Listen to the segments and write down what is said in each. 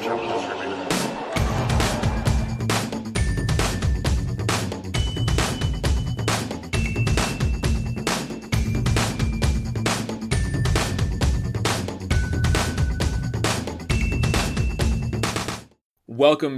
Welcome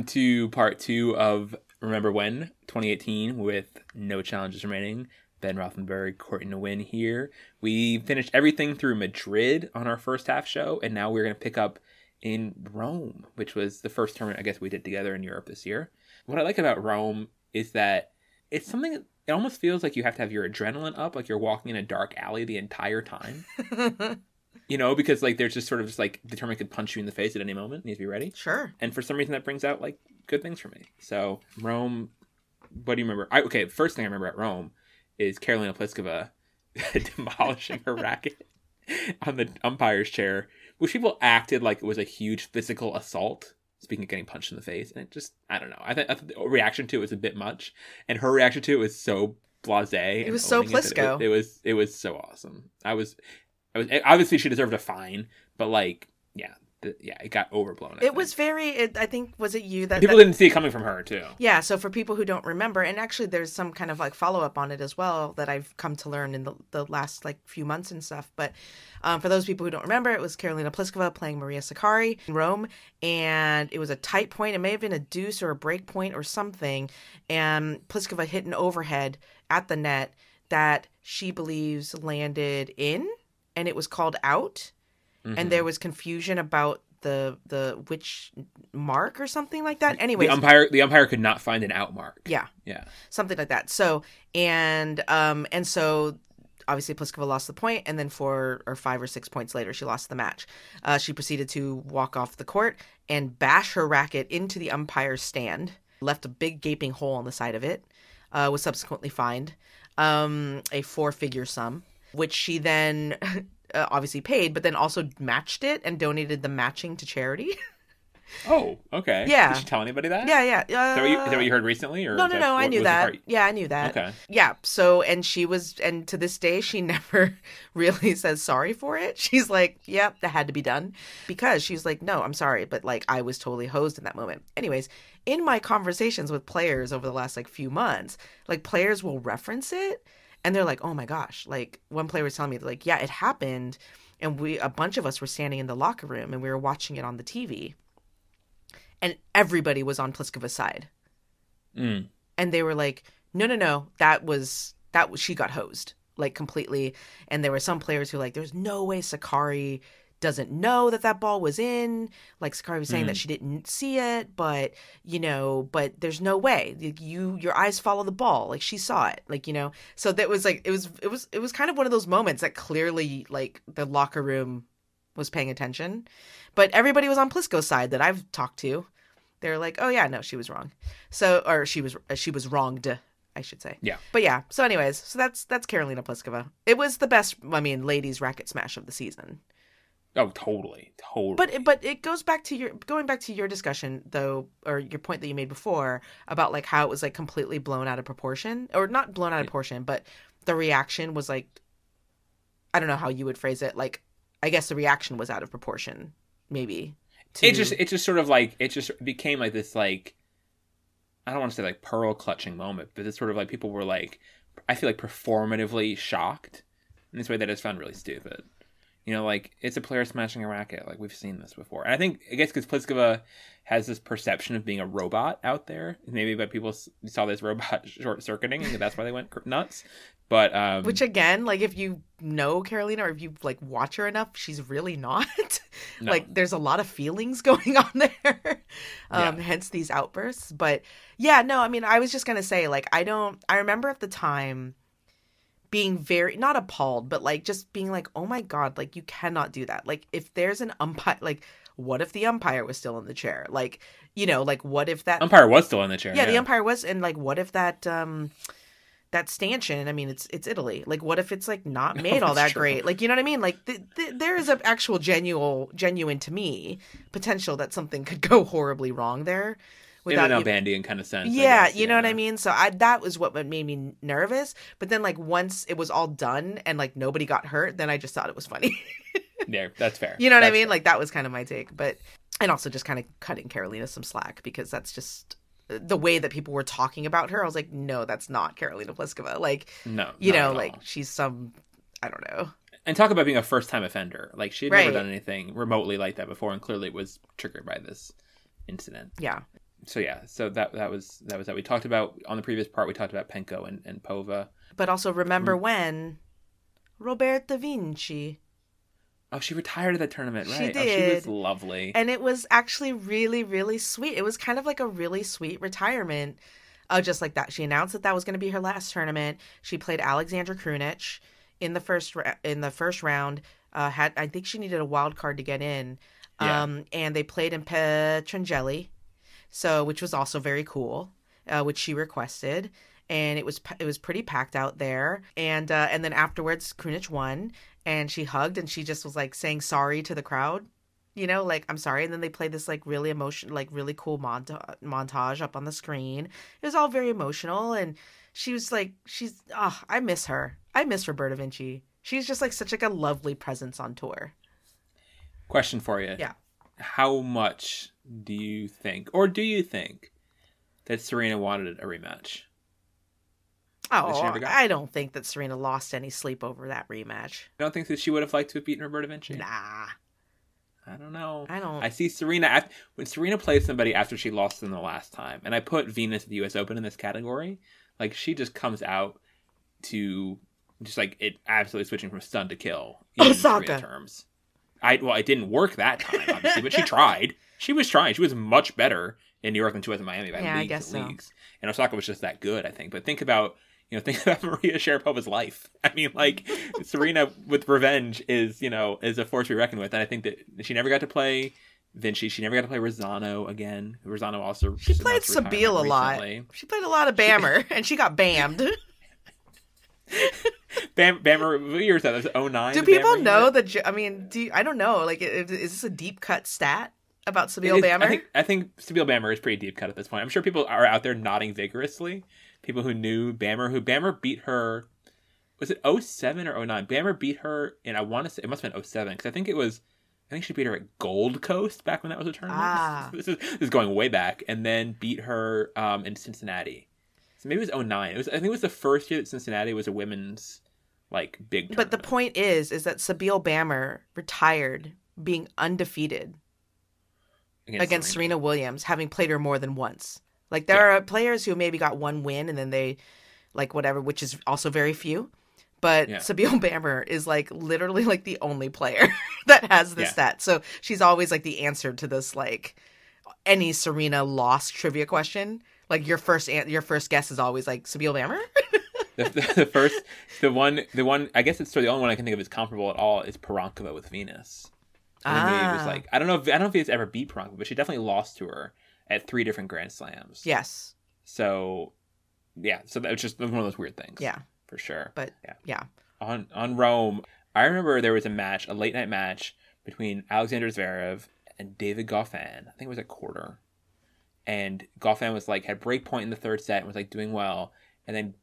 to part two of Remember When 2018 with no challenges remaining. Ben Rothenberg, Courtney Nguyen here. We finished everything through Madrid on our first half show, and now we're going to pick up in Rome, which was the first tournament I guess we did together in Europe this year. What I like about Rome is that it's something. It almost feels like you have to have your adrenaline up, like you're walking in a dark alley the entire time. you know, because like there's just sort of just like the tournament could punch you in the face at any moment. You need to be ready Sure. and for some reason that brings out like good things for me. So Rome, what do you remember? I, okay, first thing I remember at Rome is Karolina Pliskova demolishing her racket on the umpire's chair, which people acted like it was a huge physical assault. Speaking of getting punched in the face, and it just I don't know. I think I think the reaction to it was a bit much, and her reaction to it was so blasé. It was so owning it. It, it was it was so awesome. I was, I was obviously she deserved a fine, but like yeah, yeah, it got overblown. I It think. was very. It, I think was it you that, People that- didn't see it coming from her too. Yeah, so for people who don't remember, and actually there's some kind of like follow up on it as well that I've come to learn in the, the last like few months and stuff. But um, for those people who don't remember, it was Karolina Pliskova playing Maria Sakkari in Rome, and it was a tight point. It may have been a deuce or a break point or something, and Pliskova hit an overhead at the net that she believes landed in, and it was called out, Mhm. and there was confusion about the the which mark or something like that. Anyway, the umpire the umpire could not find an out mark. yeah Yeah. something like that. So and um and so obviously Pliskova lost the point, and then four or five or six points later, she lost the match. Uh, she proceeded to walk off the court and bash her racket into the umpire's stand, left a big gaping hole on the side of it. Uh, was subsequently fined um, a four-figure sum, which she then. Uh, obviously paid, but then also matched it and donated the matching to charity. Oh, okay. Yeah. Did she tell anybody that? yeah, yeah. Uh, Is that, what you, is that what you heard recently? Or no, no, that- no. I knew that. part- Yeah, I knew that. Okay. Yeah. So, and she was, and to this day, she never really says sorry for it. She's like, yep, that had to be done. Because she's like, no, I'm sorry. But like, I was totally hosed in that moment. Anyways, in my conversations with players over the last like few months, like players will reference it and they're like, oh my gosh. Like, one player was telling me, like, yeah, it happened. And we, a bunch of us were standing in the locker room and we were watching it on the TV. And everybody was on Pliskova's side Mm. and they were like, no, no, no, that was that was she got hosed like completely. And there were some players who were like, there's no way Sakkari doesn't know that that ball was in. Like Sakkari was saying that mm. she didn't see it, but you know, but there's no way Like, you your eyes follow the ball. Like she saw it. Like you know, so that was like it was it was it was kind of one of those moments that clearly like the locker room was paying attention, but everybody was on Plisko's side that I've talked to. They're like, oh yeah, no, she was wrong. So or she was uh, she was wronged, I should say. Yeah. But yeah. So anyways, so that's that's Karolina Pliskova. It was the best. I mean, ladies racket smash of the season. Oh, totally, totally. But it, but it goes back to your going back to your discussion though, or your point that you made before about like how it was like completely blown out of proportion, or not blown out of proportion, but the reaction was like, I don't know how you would phrase it. Like, I guess the reaction was out of proportion, maybe. To, it just it just sort of like it just became like this like I don't want to say like pearl clutching moment, but it's sort of like people were like I feel like performatively shocked in this way that I just found really stupid. You know, like it's a player smashing a racket. Like we've seen this before, and I think I guess because Pliskova has this perception of being a robot out there, maybe but people saw this robot short circuiting, and that's why they went nuts. But um, Which again, like if you know Karolina or if you like watch her enough, she's really not. No. Like there's a lot of feelings going on there. um, hence these outbursts. But yeah, no, I mean I was just gonna say, like, I don't I remember at the time being very not appalled, but like just being like, oh my god, like you cannot do that. Like if there's an umpire like what if the umpire was still in the chair? Like, you know, like what if that umpire was still in the chair. yeah, the umpire was, and like, what if that um that stanchion? I mean, it's it's Italy. Like, what if it's like not made all that true. great? Like, you know what I mean? Like, th- th- there is an actual genuine, genuine to me potential that something could go horribly wrong there. In an Albandian kind of sense. Yeah, guess, you know what I mean. So I that was what made me nervous. But then, like, once it was all done and like nobody got hurt, then I just thought it was funny. Yeah, that's fair. You know what I mean? fair. Like that was kind of my take. But and also just kind of cutting Karolina some slack because that's just uh, the way that people were talking about her. I was like, no, that's not Karolina Pliskova. Like, No, you know, like all. she's some, I don't know. and talk about being a first time offender. Like she had Right. never done anything remotely like that before, and clearly it was triggered by this incident. Yeah, So yeah, so that that was that was that we talked about on the previous part. We talked about Penko and, and Pova. but also remember Mm. when Roberta Vinci, Oh, she retired at that tournament, She right? Oh, she was lovely. and it was actually really, really sweet. It was kind of like a really sweet retirement. Uh, just like that, she announced that that was going to be her last tournament. She played Aleksandra Krunic in the first in the first round. Uh, had I think she needed a wild card to get in. Yeah. Um, and they played in Pietrangeli, so which was also very cool, uh, which she requested, and it was it was pretty packed out there. And uh, and then afterwards, Krunic won, and she hugged and she just was like saying sorry to the crowd, you know, like I'm sorry. And then they played this like really emotion, like really cool monta- montage up on the screen. It was all very emotional, and she was like, she's ah, I miss her. I miss Roberta Vinci. She's just like such like a lovely presence on tour. Question for you. Yeah. How much do you think, or do you think, that Serena wanted a rematch? Oh. I don't think that Serena lost any sleep over that rematch. I don't think that she would have liked to have beaten Roberta Vinci. Nah, I don't know. I don't. I see Serena when Serena plays somebody after she lost them the last time, and I put Venus at the U.S. Open in this category. Like she just comes out to just like it absolutely switching from stun to kill. Oh, in Osaka. Serena terms. I well, it didn't work that time, obviously, but she tried. She was trying. She was much better in New York than she was in Miami by Yeah, I leagues guess and so. leagues. And Osaka was just that good, I think. But think about you know think about Maria Sharapova's life. I mean, like Serena with revenge is you know is a force to be reckoned with, and I think that she never got to play. Vinci. She never got to play Razzano again. Razzano also She played announced a lot. recently. She played a lot of Bammer, and she got bammed. Bam, Bammer, what year was that? That was 09? do people Bammer know that? I mean, do you, I don't know. Like, is this a deep cut stat about is- Bammer? I think I think Sybille Bammer is pretty deep cut at this point. I'm sure people are out there nodding vigorously. People who knew Bammer, who Bammer beat her, was it 07 or 09? Bammer beat her, and I want to say it must have been 07 because I think it was. I think she beat her at Gold Coast back when that was a tournament. Ah. this, is, this is going way back, and then beat her um, in Cincinnati. So maybe it was 09. It was I think it was the first year that Cincinnati was a women's like big. but the point is, is that Sybille Bammer retired being undefeated against, Serena. Williams, having played her more than once. Like there are players who maybe got one win and then they, like whatever, which is also very few. But Yeah. Sybille Bammer is like literally like the only player that has this Yeah. stat. So she's always like the answer to this like any Serena lost trivia question. Like your first an- your first guess is always like Sybille Bammer. the, the, the first, the one, the one. I guess it's the only one I can think of is comparable at all is Pironkova with Venus. I think maybe was Ah. like I don't know. If, I don't know if Venus ever beat Pironkova, but she definitely lost to her at three different Grand Slams. yes. So, yeah. So that was just one of those weird things. Yeah. for sure. But Yeah. yeah. on on Rome, I remember there was a match, a late night match between Alexander Zverev and David Goffin. I think it was a quarter, and Goffin was like had break point in the third set and was like doing well, and then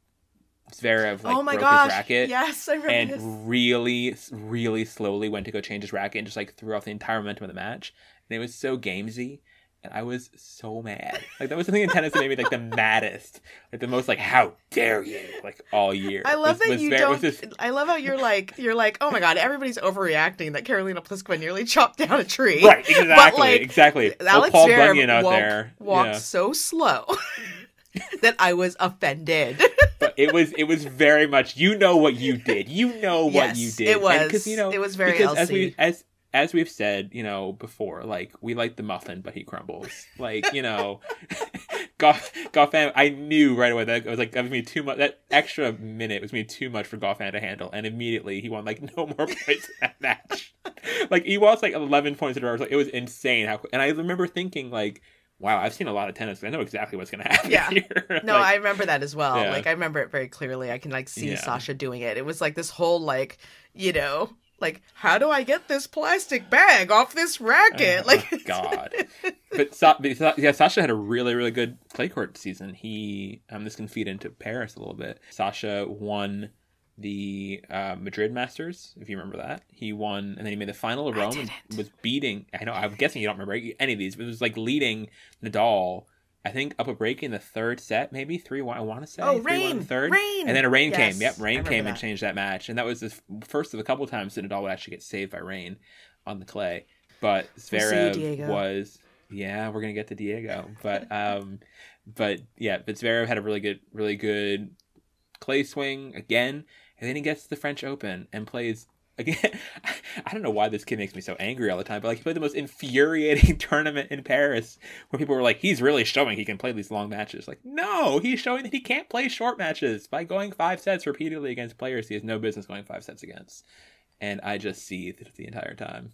Zverev like oh my broke gosh. his racket. Yes, I remember And this. really, really slowly went to go change his racket and just like threw off the entire momentum of the match. And it was so gamesy. And I was so mad. Like that was something in tennis that made me like the maddest, like the most like "How dare you!" like all year. I love Was- that was you Zverev- don't. this- I love how you're like you're like oh my god everybody's overreacting that Karolina Pliskova nearly chopped down a tree. Right, exactly, like, exactly. Alex Paul Zverev Bunyan out walked, there. walked Yeah. so slow that I was offended. It was it was very much you know what you did. You know what Yes, you did. it was. because you know It was very because as we as as we've said, you know, before, like we like the muffin, but he crumbles. Like you know, Goff. I knew right away that it was like that was me too much. That extra minute was me too much for Goffin to handle, and immediately he won like no more points in that match. like he lost like eleven points in a row. It was, like, it was insane how. And I remember thinking like. Wow, I've seen a lot of tennis. I know exactly what's going to happen Yeah. here. no, Like, I remember that as well. Yeah. Like I remember it very clearly. I can like see Yeah. Sasha doing it. It was like this whole like you know like how do I get this plastic bag off this racket? Oh, like God. but Sa- but yeah, Sasha had a really really good clay court season. He um this can feed into Paris a little bit. Sasha won the uh, Madrid Masters, if you remember that. He won, and then he made the final of Rome and was beating. I know. I'm guessing you don't remember any of these, but it was like leading Nadal. I think up a break in the third set, maybe three one. I want to say Oh, 3-1 rain, the third, rain. and then a rain Yes, came. Yep, rain came and changed that match, and that was the first of a couple times that Nadal would actually get saved by rain on the clay. But We'll Zverev Diego. was yeah, we're gonna get to Diego, but um, but yeah, but Zverev had a really good, really good clay swing again, and then he gets to the French Open and plays again. I don't know why this kid makes me so angry all the time, but like he played the most infuriating tournament in Paris, where people were like, "He's really showing he can play these long matches." Like, no, he's showing that he can't play short matches by going five sets repeatedly against players he has no business going five sets against. And I just seethed the entire time.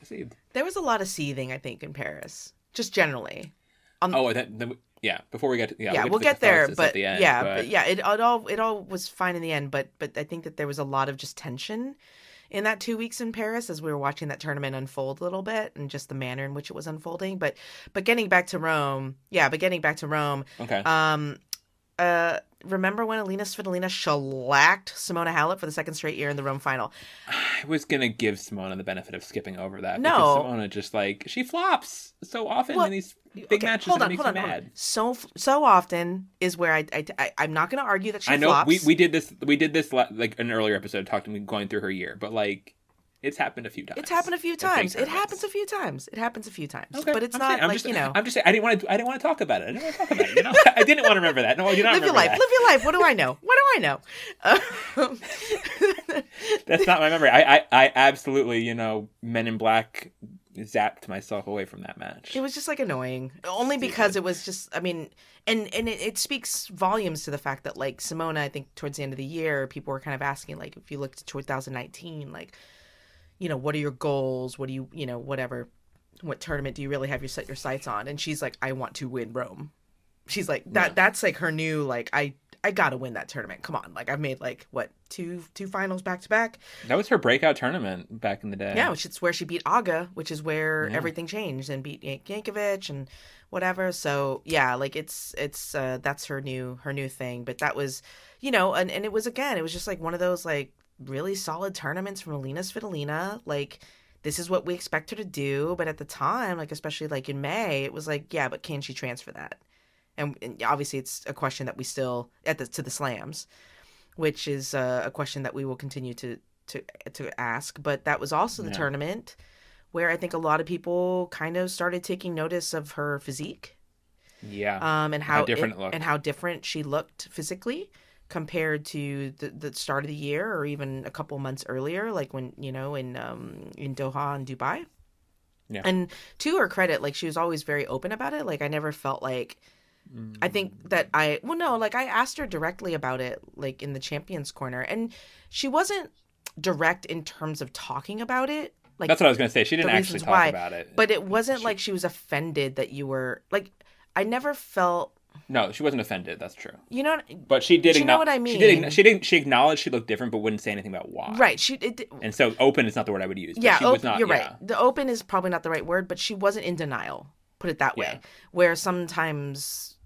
I seethed. There was a lot of seething, I think, in Paris, just generally. Oh, and then, then yeah. Before we get to yeah, yeah, we'll the get there, but the end, yeah, but- but yeah, it, it all it all was fine in the end, but but I think that there was a lot of just tension in that two weeks in Paris as we were watching that tournament unfold a little bit and just the manner in which it was unfolding. But but getting back to Rome, yeah, but getting back to Rome, okay. um, uh, remember when Alina Svitolina shellacked Simona Halep for the second straight year in the Rome final? I was gonna give Simona the benefit of skipping over that. No. because Simona just like she flops so often Well, in these big Okay, matches hold that on, hold me on, hold mad. on. So so often is where I, I, I I'm not going to argue that she I know flops. we, we did this we did this like an earlier episode talking going through her year, but like it's happened a few times. It's happened a few times. It happens a few times. It happens a few times. Okay, But it's I'm not saying- I'm like just, you know. I'm just saying I didn't want to I didn't want to talk about it. I didn't want to talk about it. You know, I didn't want to remember that. No, I do not live your life. that. Live your life. What do I know? What do I know? That's not my memory. I, I I absolutely you know Men in Black zapped myself away from that match. it was just like annoying, only because it was just. I mean, and and it, it speaks volumes to the fact that like Simona, I think towards the end of the year, people were kind of asking like, if you look to 2019, like, you know, what are your goals? What do you, you know, whatever, what tournament do you really have your set your sights on? And she's like, I want to win Rome. She's like that. Yeah. That's like her new like I. I gotta win that tournament. Come on, like I've made like what two two finals back to back. That was her breakout tournament back in the day. Yeah, which is where she beat Aga, which is where Yeah. everything changed and beat Yank- Jankovic and whatever. So yeah, like it's it's uh that's her new her new thing. But that was, you know, and and it was again, it was just like one of those like really solid tournaments from Alina Svitolina. Like this is what we expect her to do. But at the time, like especially like in May, it was like yeah, but can she transfer that? And, and obviously, it's a question that we still at the to the slams, which is uh, a question that we will continue to to to ask. But that was also the Yeah. tournament where I think a lot of people kind of started taking notice of her physique, Yeah. um, and How how, different it looked. and how different she looked physically compared to the, the start of the year or even a couple months earlier, like when you know in um, in Doha and Dubai. Yeah. And to her credit, like she was always very open about it. Like I never felt like I think that I well no, like I asked her directly about it like in the champions corner and she wasn't direct in terms of talking about it. Like That's what I was gonna say. She didn't actually talk why, about it. but it wasn't She- like she was offended that you were like I never felt no, she wasn't offended. That's true. you know But she did. You know what I mean? She did. She didn't. She acknowledged she looked different, but wouldn't say anything about why. right she it, And so, open is not the word I would use. but yeah she op- was not. you're yeah. right the open is probably not the right word but she wasn't in denial put it that way Yeah. where sometimes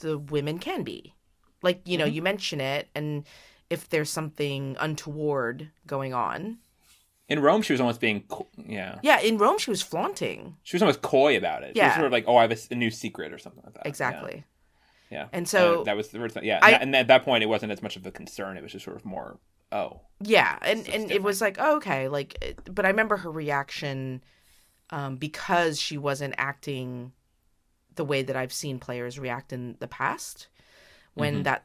the women can be like you know Mm-hmm. you mention it and if there's something untoward going on In Rome, she was almost being. Co- yeah. yeah in rome she was flaunting She was almost coy about it. She was Yeah. sort of like, "Oh, I have a new secret" or something like that. Exactly Yeah. And so- Uh, that was the first. Yeah. I- and at that point, it wasn't as much of a concern. It was just sort of more. Oh. Yeah, and and it was like oh, okay, like, but I remember her reaction um, because she wasn't acting the way that I've seen players react in the past when Mhm. that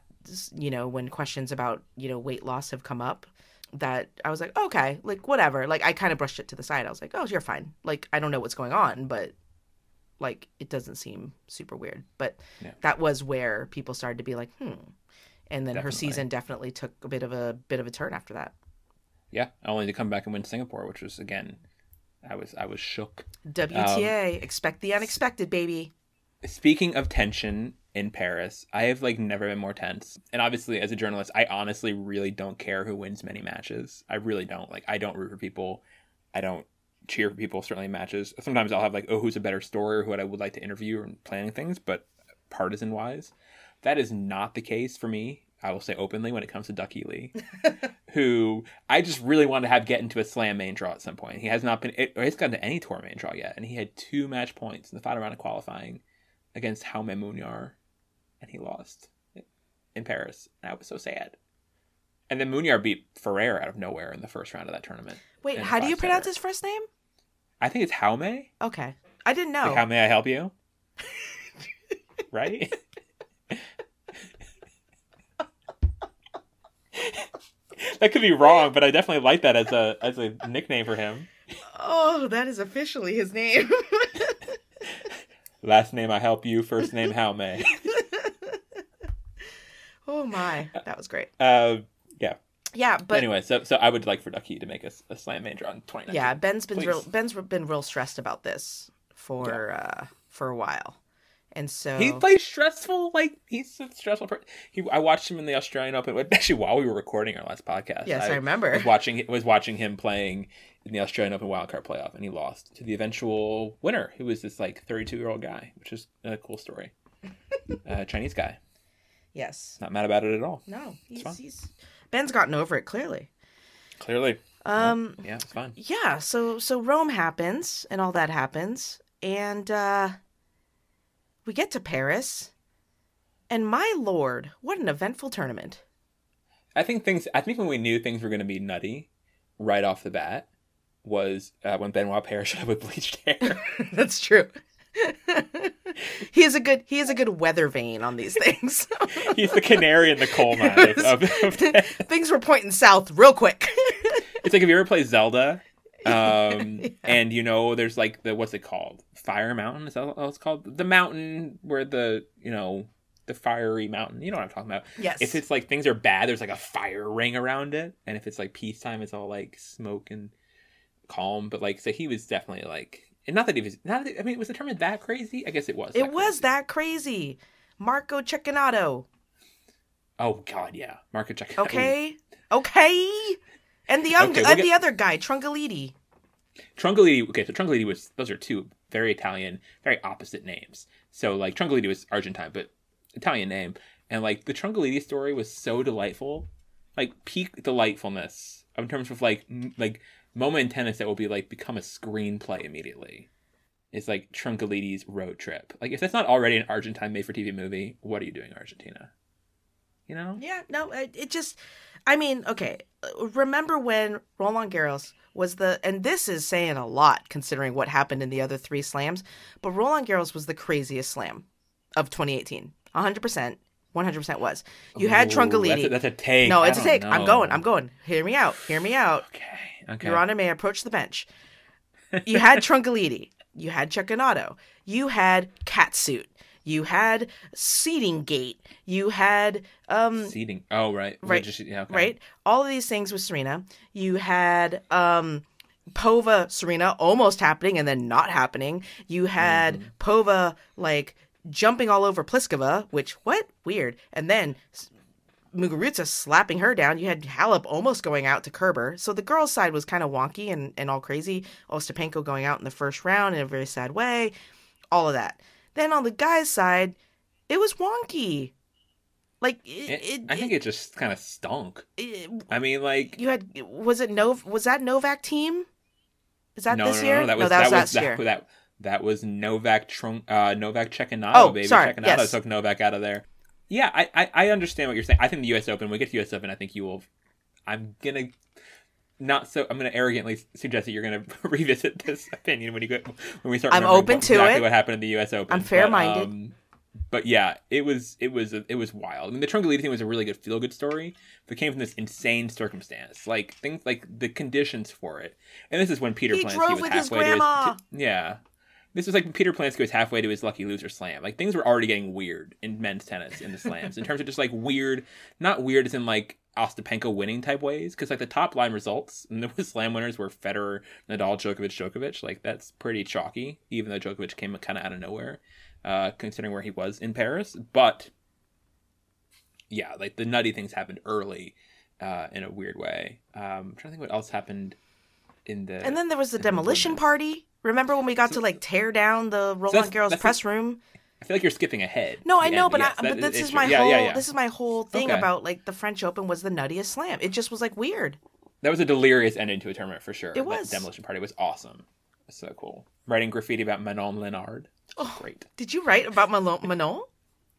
you know when questions about you know weight loss have come up. That I was like okay, like whatever. Like I kind of brushed it to the side. I was like, oh, you're fine. Like I don't know what's going on, but like it doesn't seem super weird. But Yeah. that was where people started to be like, hmm. And then her season definitely took a bit of a bit of a turn after that. Yeah. Only to come back and win Singapore, which was again, I was I was shook. WTA, expect the unexpected, baby. Speaking of tension in Paris, I have like never been more tense. And obviously, as a journalist, I honestly really don't care who wins many matches. I really don't. Like, I don't root for people. I don't cheer for people. Certainly matches. Sometimes I'll have like, oh, who's a better story or who I would like to interview and planning things. But partisan wise, that is not the case for me. I will say openly when it comes to Duckhee Lee, who I just really wanted to have get into a slam main draw at some point. He has not been, or he's gotten to any tour main draw yet, and he had two match points in the final round of qualifying against Jaume Munar, and he lost in Paris. And I was so sad. And then Munar beat Ferrer out of nowhere in the first round of that tournament. Wait, how do you pronounce his first name? I think it's Jaume. Okay. I didn't know. Like, how may I help you? right? that could be wrong, but I definitely like that as a as a nickname for him. oh, that is officially his name. Last name I help you, first name Jaume. oh my, that was great. Uh, yeah. Yeah, but anyway, so so I would like for Duckhee to make a, a slam main on 2019. yeah, Ben's been Please. real, Ben's been real stressed about this for uh for a while, and so He plays stressful, like he's a stressful person. He, I watched him in the Australian Open. Actually, while we were recording our last podcast, yes, I, remember. was watching was watching him playing in the Australian Open wildcard playoff, and he lost to the eventual winner, who was this like 32 year old guy, which is a cool story. uh, Chinese guy, yes, not mad about it at all. no, he's, he's Ben's gotten over it clearly. Clearly, Um, yeah, it's fine. yeah, so so Rome happens and all that happens, and uh we get to Paris, and my lord, what an eventful tournament! I think things. I think when we knew things were going to be nutty, right off the bat, was uh, when Benoit Paire showed up with bleached hair. That's true. he is a good he is a good weather vane on these things. He's the canary in the coal mine. Of, of, things were pointing south real quick. It's like if you ever play Zelda, um, and you know, there's like the what's it called? Fire Mountain? Is that what it's called? The mountain where the you know the fiery mountain. You know what I'm talking about? yes. If it's like things are bad, there's like a fire ring around it, and if it's like peacetime, it's all like smoke and calm. But like, so he was definitely like, and not that he was not. That, I mean, was the tournament that crazy? I guess it was. it was crazy. that crazy. Marco Cecchinato. Oh God, yeah, Marco Check. Okay. Okay. And the young Okay, we'll and get- the other guy, Trungelliti. Trungelliti. Okay, so Trungelliti was those are two very Italian, very opposite names. So like Trungelliti was Argentine, but Italian name, and like the Trungelliti story was so delightful, like peak delightfulness in terms of like like moment in tennis that will be like become a screenplay immediately. It's like Trungelliti's road trip. Like if that's not already an Argentine made for TV movie, what are you doing, Argentina? You know? Yeah, no, it, just I mean, okay, remember when Roland Garros was the and this is saying a lot considering what happened in the other 3 slams, but Roland Garros was the craziest slam of 2018. 100%. 100% was. You had Ooh. That's a, that's a take. no, it's a take. I'm going. I'm going. Hear me out. Hear me out. Okay. Okay. Your Honor may approach the bench. You had Trungelliti. You had Cecchinato. You had Catsuit. You had Seating Gate. You had um Seating. Oh, right. Right. Just, yeah, okay. right all of these things with Serena. You had um Pova Serena almost happening and then not happening. You had Mm-hmm. Pova like jumping all over Pliskova, which what weird. And then Muguruza slapping her down. You had Halep almost going out to Kerber. So the girls' side was kind of wonky and, and all crazy. Ostapenko going out in the first round in a very sad way. All of that. Then on the guys' side, it was wonky. Like it, It- it, I think it just kind of stunk. it- I mean, like you had was it Nov was that Novak team? Is that no, this no, no, year? no, that was no, that, was last that, year. that that was Novak Trunk, uh, Novak Cecchinato, Oh, baby. sorry, Cecchinato yes. took Novak out of there. Yeah, I, I I understand what you're saying. I think the U.S. Open. When we get to U.S. Open, I think you will. I'm gonna not so. I'm gonna arrogantly suggest that you're gonna revisit this opinion when you go when we start. I'm open what- to exactly it. What happened in the U.S. Open? I'm fair-minded. um, but yeah, it was it was it was wild. I mean, the Trungelliti thing was a really good feel good story, but came from this insane circumstance. Like things like the conditions for it, and this is when Peter He Polansky drove was with his halfway to grandma. his t- yeah. This was like Peter Polansky was halfway to his lucky loser slam. Like things were already getting weird in men's tennis in the slams in terms of just like weird, not weird as in like Ostapenko winning type ways. Because like the top line results and the slam winners were Federer, Nadal, Djokovic, Djokovic. Like that's pretty chalky, even though Djokovic came kind of out of nowhere, uh, considering where he was in Paris. But yeah, like the nutty things happened early, uh, in a weird way. Um, I'm trying to think what else happened in the. and then there was the demolition women's. party. Remember when we got to like tear down the Roland that's- Garros that's press room? I feel like you're skipping ahead. No, I know, end, but yes, I, that but this is my yeah, whole yeah, yeah. this is my whole thing Okay. about like the French Open was the nuttiest slam. It just was like weird. That was a delirious ending to a tournament for sure. It That was. Demolition Party was awesome. Was so cool. Writing graffiti about Manon Lenard. Oh. Great. Did you write about Manon? Manon?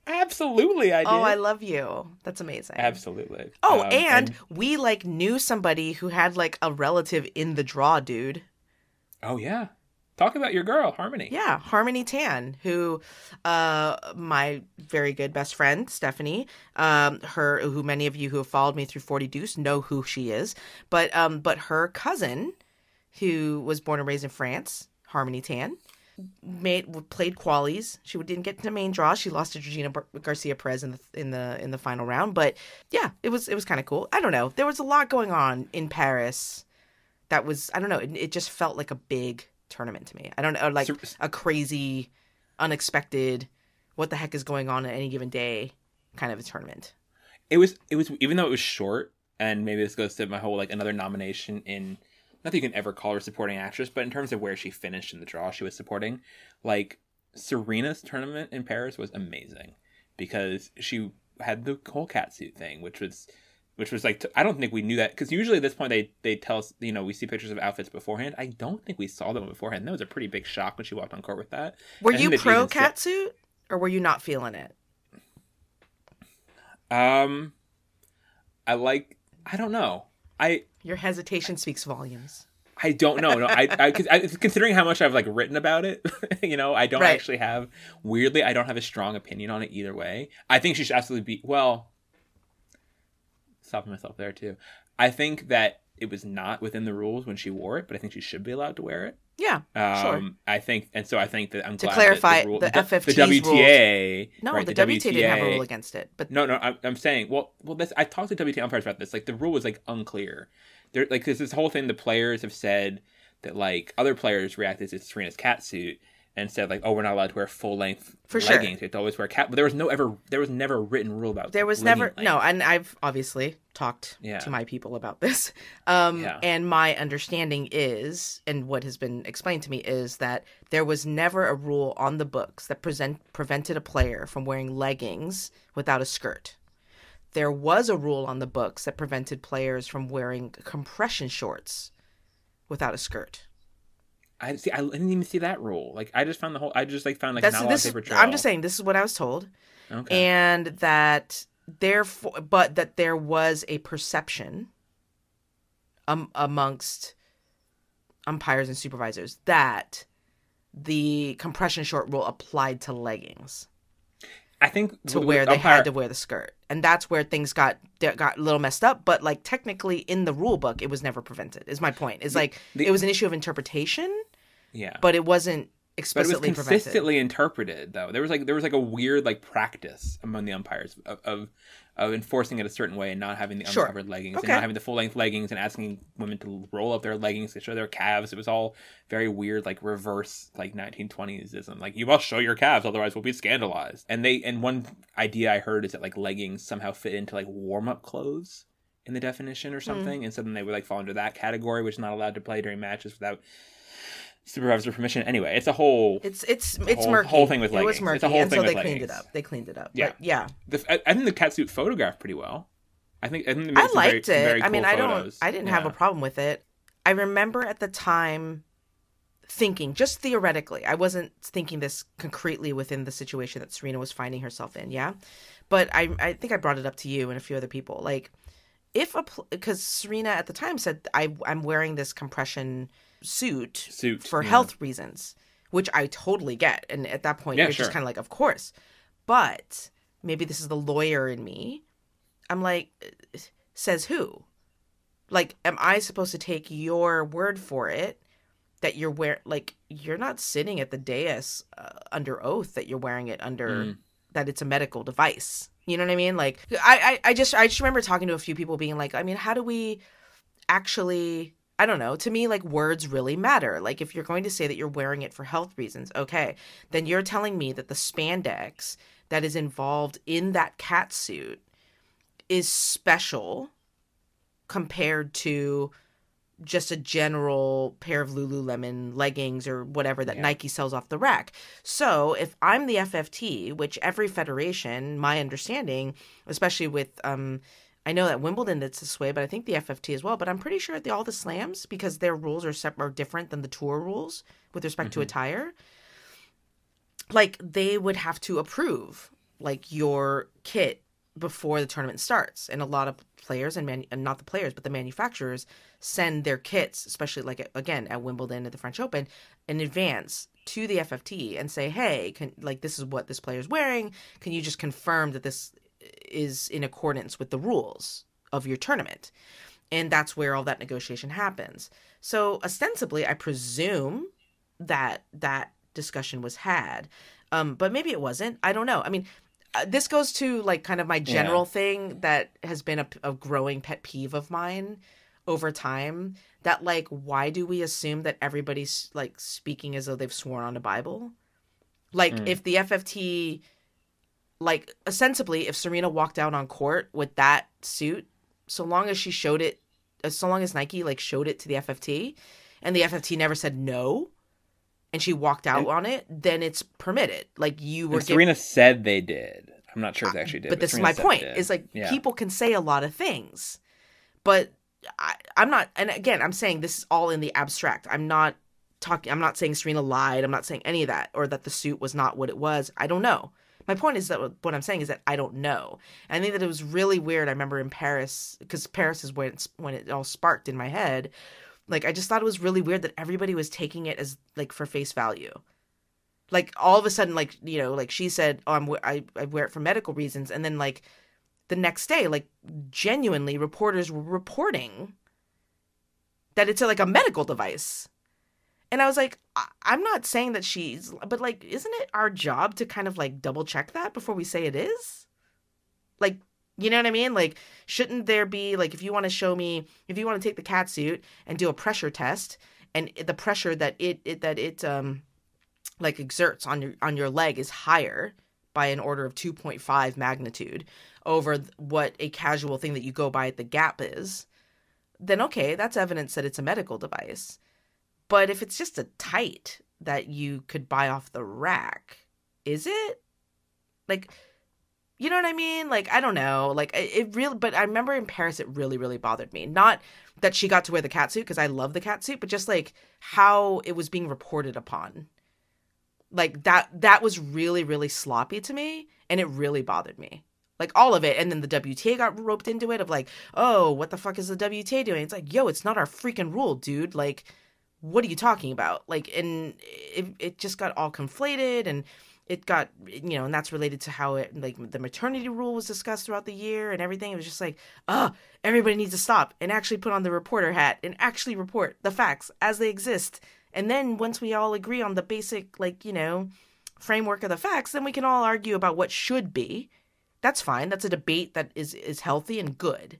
Absolutely, I did. Oh, I love you. That's amazing. Absolutely. Oh, Um, and, we like knew somebody who had like a relative in the draw, dude. oh yeah, talk about your girl Harmony. Yeah, Harmony Tan, who uh my very good best friend, Stephanie, um her who many of you who have followed me through 40 Deuce know who she is, but um but her cousin who was born and raised in France, Harmony Tan, made played qualies. She didn't get to main draw. She lost to Georgina Bar- Garcia Perez in the in the in the final round, but yeah, it was it was kind of cool. I don't know. There was a lot going on in Paris. That was I don't know. It, it just felt like a big tournament to me. I don't know, like So- a crazy, unexpected, what the heck is going on at any given day kind of a tournament. It was. It was. Even though it was short, and maybe this goes to my whole like another nomination in. Not that you can ever call her supporting actress, but in terms of where she finished in the draw, she was supporting. Like Serena's tournament in Paris was amazing because she had the whole catsuit thing, which was which was like I don't think we knew that because usually at this point they they tell us you know we see pictures of outfits beforehand. I don't think we saw them beforehand. That was a pretty big shock when she walked on court with that. Were I you think that she pro said- catsuit or were you not feeling it? Um, I like I don't know. I Your hesitation speaks volumes. I don't know. No, I, I, considering how much I've like written about it, you know, I don't Right. actually have. Weirdly, I don't have a strong opinion on it either way. I think she should absolutely be. Well, stopping myself there too. I think that it was not within the rules when she wore it, but I think she should be allowed to wear it. Yeah, Um, Sure. I think, and so I think that I'm To glad clarify, the, rule, the the, FFT's the WTA. no, right, the, WTA, didn't have a rule against it, but no, no, I'm, I'm saying, well, well, this I talked to WTA umpires about this. Like the rule was like unclear. There, like there's this whole thing. The players have said that like other players reacted to Serena's cat suit and said like, oh, we're not allowed to wear full length For sure. leggings. We have to always wear cat. But there was no ever, there was never a written rule about. there was never length. no and i've obviously talked Yeah. to my people about this um Yeah. and my understanding is and what has been explained to me is that there was never a rule on the books that present prevented a player from wearing leggings without a skirt there was a rule on the books that prevented players from wearing compression shorts without a skirt I see. I didn't even see that rule. Like I just found the whole. I just like found like that's not a lot this of paper trail. i'm just saying this is what i was told Okay. and that therefore but that there was a perception um, amongst umpires and supervisors that the compression short rule applied to leggings I think to where they umpire- had to wear the skirt and that's where things got got a little messed up but like technically in the rule book it was never prevented is my point is like the- it was an issue of interpretation Yeah. but it wasn't explicitly. but it was explicitly prevented consistently interpreted though there was like there was like a weird like practice among the umpires of of, of enforcing it a certain way and not having the Sure. uncovered leggings Okay. and not having the full length leggings and asking women to roll up their leggings to show their calves it was all very weird like reverse like 1920s like you must show your calves otherwise we'll be scandalized and they and one idea i heard is that like leggings somehow fit into like warm-up clothes in the definition Hmm. or something and so then they would like fall into that category which is not allowed to play during matches without supervisor permission anyway it's a whole It's it's it's whole- murky. whole thing with like, It was leggings. murky, It's a whole and thing so they with cleaned it up. They cleaned it up. Yeah. But yeah. The, I, I think the catsuit photographed pretty well. I think I think I very- liked some it. very I mean, cool I don't. I didn't have a problem with it. I remember at the time thinking, just theoretically, I wasn't thinking this concretely within the situation that Serena was finding herself in. Yeah, but I I think I brought it up to you and a few other people. Like, if a because Serena at the time said I I'm wearing this compression suit suit for yeah. health reasons, which I totally get. And at that point, Yeah, you're just kind of like, of course. But maybe this is the lawyer in me. I'm like, says who? Like, am I supposed to take your word for it that you're wear like you're not sitting at the dais uh, under oath that you're wearing it under Mm. that it's a medical device. You know what I mean? Like, I, I I just I just remember talking to a few people being like, I mean, how do we actually I don't know. To me, like words really matter. Like if you're going to say that you're wearing it for health reasons, okay, then you're telling me that the spandex that is involved in that cat suit is special compared to just a general pair of Lululemon leggings or whatever that Yeah. Nike sells off the rack. So if I'm the FFT, which every federation, my understanding, especially with um I know that Wimbledon it's this way, but I think the FFT as well. But I'm pretty sure at the, all the slams because their rules are separate, are different than the tour rules with respect to mm-hmm. attire. Like they would have to approve like your kit before the tournament starts, and a lot of players and man, and not the players, but the manufacturers send their kits, especially like again at Wimbledon at the French Open, in advance to the FFT and say, hey, can like this is what this player's wearing. Can you just confirm that this is in accordance with the rules of your tournament? And that's where all that negotiation happens. So ostensibly, I presume that that discussion was had, um, but maybe it wasn't. I don't know. I mean, uh, this goes to like kind of my general thing that has been a, a growing pet peeve of mine over time. That like, why do we assume that everybody's like speaking as though they've sworn on a Bible? Like, Mm. if the FFT, like, ostensibly, if Serena walked out on court with that suit, so long as she showed it, uh, so long as Nike like showed it to the FFT, and the FFT never said no, and she walked out And- on it, then it's permitted. Like you were Serena said they did. I'm not sure if they actually did. but this is my point is like Yeah. people can say a lot of things but I, i'm not and again i'm saying this is all in the abstract i'm not talking i'm not saying serena lied i'm not saying any of that or that the suit was not what it was i don't know my point is that what i'm saying is that i don't know. And i think that it was really weird. I remember in paris because paris is when when it all sparked in my head. Like i just thought it was really weird that everybody was taking it as like for face value. Like all of a sudden like you know like she said oh i'm I, I wear it for medical reasons. And then like the next day like genuinely reporters were reporting that it's like a medical device and i was like I- i'm not saying that she's but like isn't it our job to kind of like double check that before we say it is? Like you know what i mean? Like shouldn't there be like if you want to show me if you want to take the cat suit and do a pressure test and the pressure that it, it that it um like exerts on your on your leg is higher by an order of 2.5 magnitude over what a casual thing that you go by at the gap is then okay that's evidence that it's a medical device but if it's just a tight that you could buy off the rack is it? Like you know what i mean? Like i don't know. Like it, really but i remember in paris it really really bothered me. Not that she got to wear the cat suit because i love the cat suit but just like how it was being reported upon. Like that that was really really sloppy to me and it really bothered me. Like all of it. And then the WTA got roped into it of like oh what the fuck is the WTA doing? It's like yo it's not our freaking rule dude. Like what are you talking about? Like and it, it just got all conflated and it got you know and that's related to how it like the maternity rule was discussed throughout the year and everything. It was just like oh everybody needs to stop and actually put on the reporter hat and actually report the facts as they exist. And then once we all agree on the basic like you know framework of the facts then we can all argue about what should be. That's fine. That's a debate that is is healthy and good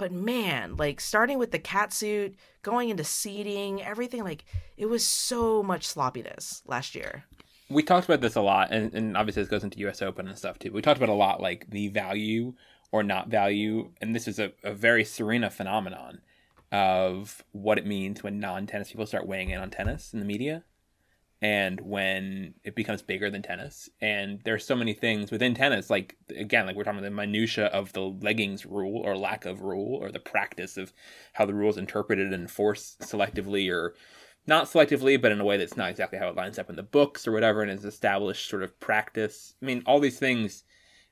but man like starting with the cat suit going into seating everything like it was so much sloppiness last year we talked about this a lot, and, and obviously this goes into U.S. Open and stuff too. We talked about a lot like the value or not value, and this is a, a very Serena phenomenon of what it means when non-tennis people start weighing in on tennis in the media, and when it becomes bigger than tennis. And there's so many things within tennis, like again, like we're talking about the minutia of the leggings rule or lack of rule, or the practice of how the rules interpreted and enforced selectively or not selectively, but in a way that's not exactly how it lines up in the books or whatever, and is established sort of practice. I mean, all these things,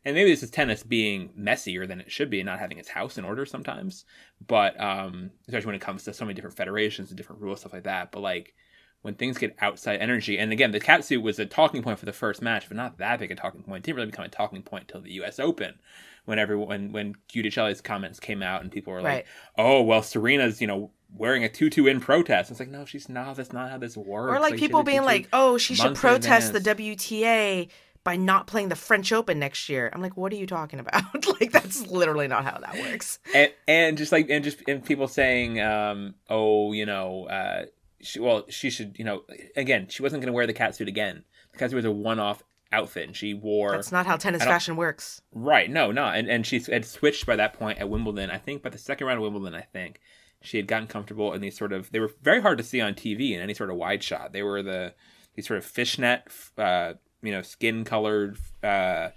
and maybe this is tennis being messier than it should be and not having its house in order sometimes, but um, especially when it comes to so many different federations and different rules, stuff like that. But like when things get outside energy, and again, the cat suit was a talking point for the first match, but not that big a talking point. It didn't really become a talking point until the U.S. Open. When everyone, when Giudicelli's comments came out, and people were like, "Oh, well, Serena's, you know, wearing a tutu in protest." It's like, no, she's not. That's not how this works. or like she people being like oh she should protest the. WTA by not playing the French Open next year I'm like what are you talking about like that's literally not how that works and, and just like and just and people saying um oh you know uh she, well she should you know again she wasn't going to wear the cat suit again the cat suit was a one-off outfit and she wore that's not how tennis fashion works right no no and, and she had switched by that point at wimbledon i think by the second round of wimbledon i think she had gotten comfortable in these sort of they were very hard to see on TV in any sort of wide shot. They were the these sort of fishnet, uh, you know, skin colored. Uh,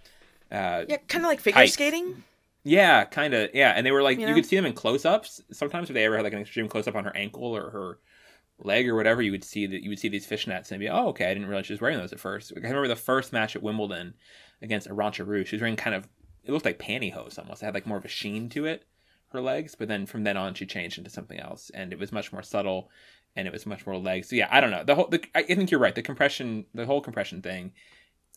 uh, Yeah, kind of like figure Tights. skating. yeah, kind of. Yeah, and they were like You you, know? could see them in close ups. Sometimes if they ever had like an extreme close up on her ankle or her leg or whatever, you would see that you would see these fishnets and be oh okay, I didn't realize she was wearing those at first. I remember the first match at Wimbledon against Arantxa Rus. She was wearing kind of it looked like pantyhose almost. It had like more of a sheen to it, her legs. But then from then on, she changed into something else, and it was much more subtle, and it was much more legs. So yeah, I don't know. The whole the, I think you're right. The compression, the whole compression thing.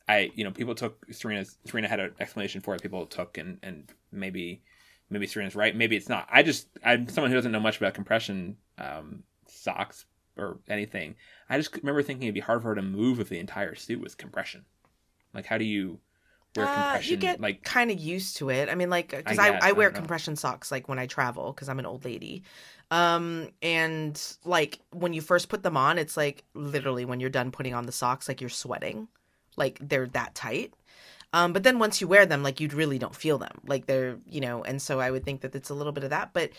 I you know people took Serena's Serena had an explanation for it. People took and and maybe maybe Serena's right. Maybe it's not. I just I'm someone who doesn't know much about compression um, socks or anything. I just remember thinking it'd be hard for her to move if the entire suit was compression. Like how do you wear Uh, compression? you get like kind of used to it. I mean, like, because I I, I, I wear know. compression socks like when I travel because I'm an old lady. Um, and like when you first put them on, it's like literally when you're done putting on the socks, like you're sweating, like they're that tight. Um, but then once you wear them, like you'd really don't feel them, like they're you know. And so I would think that it's a little bit of that, but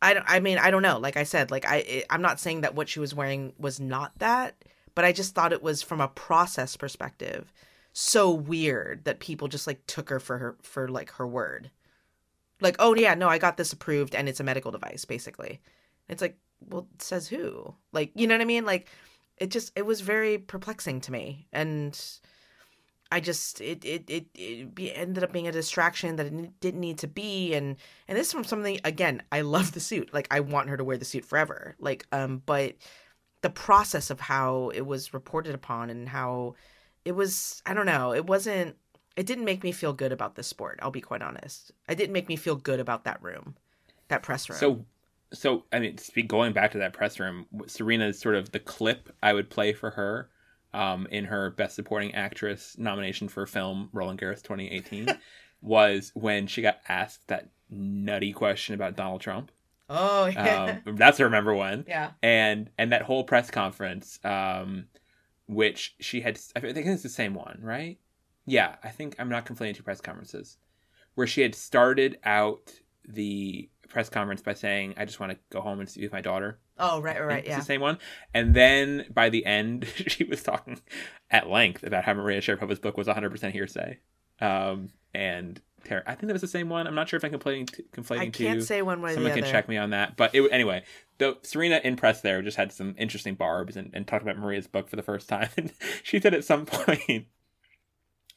I don't. I mean, I don't know. Like I said, like I I'm not saying that what she was wearing was not that, but I just thought it was from a process perspective so weird that people just like took her for her for like her word. Like, oh yeah, no, I got this approved and it's a medical device, basically. It's like, well, says who? Like, you know what I mean? Like it just it was very perplexing to me. And I just it it it, it ended up being a distraction that it didn't need to be and and this is from something again, I love the suit. Like I want her to wear the suit forever. Like um but the process of how it was reported upon and how it was I don't know, it wasn't it didn't make me feel good about this sport, I'll be quite honest. It didn't make me feel good about that room. That press room. So, so I mean, going back to that press room, Serena's sort of the clip I would play for her um, in her Best Supporting Actress nomination for film Roland Garros 2018 was when she got asked that nutty question about Donald Trump. Oh yeah. Um, that's a remember one. yeah. And and that whole press conference, um, which she had, I think it's the same one, right? Yeah, I think I'm not conflating two press conferences, where she had started out the press conference by saying, "I just want to go home and see with my daughter." Oh right, right, right, it's yeah. the same one. And then by the end, she was talking at length about how Maria Sharapova's book was 100% hearsay. Um, and Tara, I think that was the same one. I'm not sure if I'm conflating, t- conflating I can't two. say one way Someone can other. check me on that. But it, anyway, though Serena in press there just had some interesting barbs and, and talked about Maria's book for the first time. And she said at some point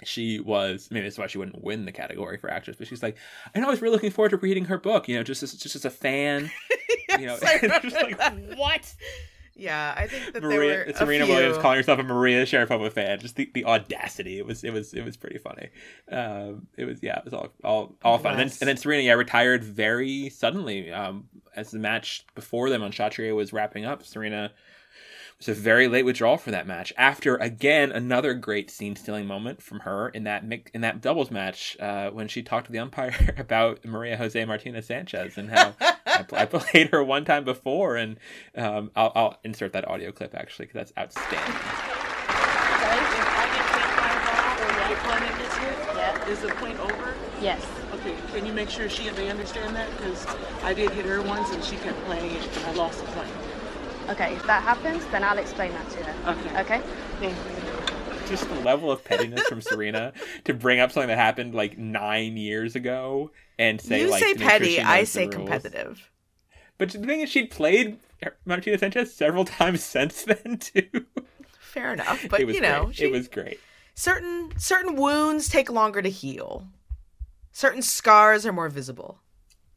she was maybe that's why she wouldn't win the category for actress, but she's like, I know I was really looking forward to reading her book, you know, just as just as a fan. you know, Yes, I and just like what? Yeah, I think that there Maria Serena few... Williams calling herself a Maria Sharapova fan. Just the, the audacity. It was it was it was pretty funny. Um, it was yeah, it was all all all fun. And then, and then Serena yeah retired very suddenly. Um, as the match before them on Chatrier was wrapping up, Serena was a very late withdrawal for that match. After again another great scene stealing moment from her in that in that doubles match uh, when she talked to the umpire about Maria Jose Martinez Sanchez and how I, pl- I played her one time before, and um, I'll, I'll insert that audio clip actually because that's outstanding. Yeah. Is the point over? Yes. Okay, can you make sure she they understand that? Because I did hit her once and she kept playing it and I lost the point. Okay, if that happens, then I'll explain that to her. Okay. Okay? Thank you. Just the level of pettiness from Serena to bring up something that happened like nine years ago and say you like say sure petty, I say competitive. But the thing is, she'd played Martinez Sanchez several times since then too. Fair enough, but you know, she, it was great. certain certain wounds take longer to heal. Certain scars are more visible.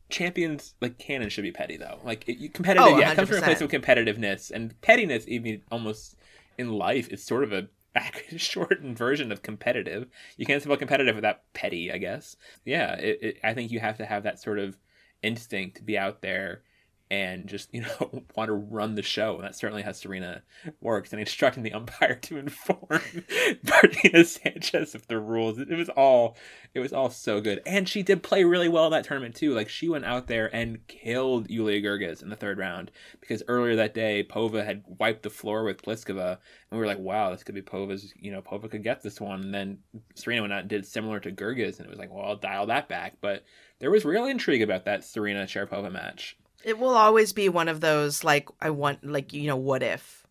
champions like canon should be petty though. Like it, competitive, Oh, yeah, it comes from a place of competitiveness and pettiness. Even almost in life, is sort of a shortened version of competitive. You can't spell competitive without petty, I guess. Yeah, it, it, I think you have to have that sort of instinct to be out there and just you know want to run the show. And that certainly how Serena works and instructing the umpire to inform Martinez Sanchez of the rules. It, it was all it was all so good, and she did play really well in that tournament too. Like she went out there and killed Yulia Goerges in the third round because earlier that day Pova had wiped the floor with Pliskova, and we were like, wow, this could be Pova's. You know, Pova could get this one. And then Serena went out and did similar to Goerges, and it was like, well, I'll dial that back. But there was real intrigue about that Serena Sharapova match. It will always be one of those like I want like you know what if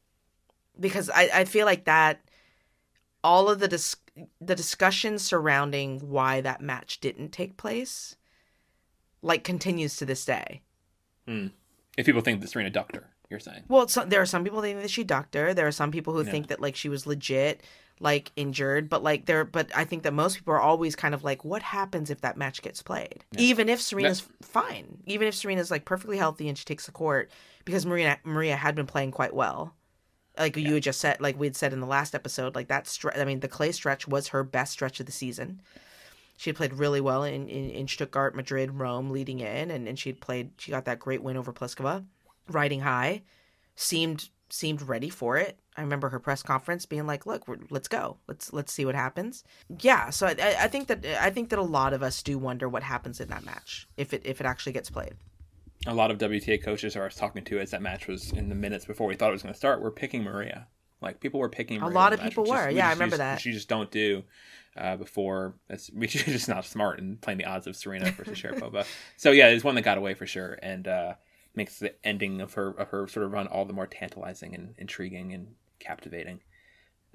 because I I feel like that all of the dis- the discussion surrounding why that match didn't take place like continues to this day. Hmm. If people think that Serena ducked her, you're saying. Well, so, there are some people that think that she ducked her. There are some people who Yeah. think that like she was legit like injured, but like there but I think that most people are always kind of like what happens if that match gets played? Even if Serena's fine. Even if Serena's like perfectly healthy and she takes the court because Maria Maria had been playing quite well. Like you had just said like we'd said in the last episode, like that stre- I mean the clay stretch was her best stretch of the season. She had played really well in, in, in Stuttgart, Madrid, Rome leading in and, and she had played she got that great win over Pliskova, riding high seemed seemed ready for it. I remember her press conference being like, "Look, we're, let's go. Let's let's see what happens." Yeah, so I, I- think that I think that a lot of us do wonder what happens in that match if it if it actually gets played. A lot of WTA coaches I was talking to as that match was in the minutes before we thought it was going to start were picking Maria. Like people were picking. Maria lot of match, people is- were. we Yeah, I remember just- that. You just don't do uh, before. That's which is just not smart in playing the odds of Serena versus Sharapova. so yeah, it's one that got away for sure, and uh, makes the ending of her of her sort of run all the more tantalizing and intriguing and captivating.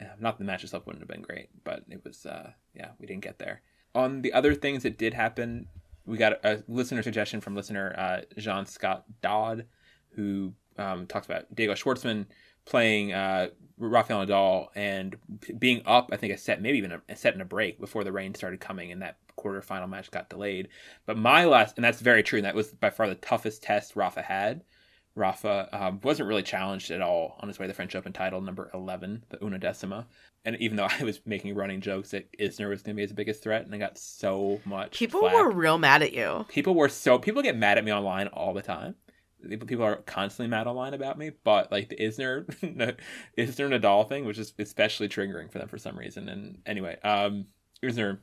Uh, not the match itself wouldn't have been great, but it was. Uh, yeah, we didn't get there. On the other things that did happen, we got a listener suggestion from listener uh, Jean Scott Dodd, who um, talks about Diego Schwartzman playing uh, Rafael Nadal and being up, I think, a set, maybe even a, a set and a break before the rain started coming and that quarterfinal match got delayed. But my last, and that's very true, and that was by far the toughest test Rafa had. Rafa um, wasn't really challenged at all on his way to the French Open title, number 11, the Undecima. And even though I was making running jokes that Isner was going to be his biggest threat, and I got so much People flack. were real mad at you. people were so people get mad at me online all the time. People are constantly mad online about me, but like the Isner Isner Nadal thing was just especially triggering for them for some reason. And anyway, um, Isner,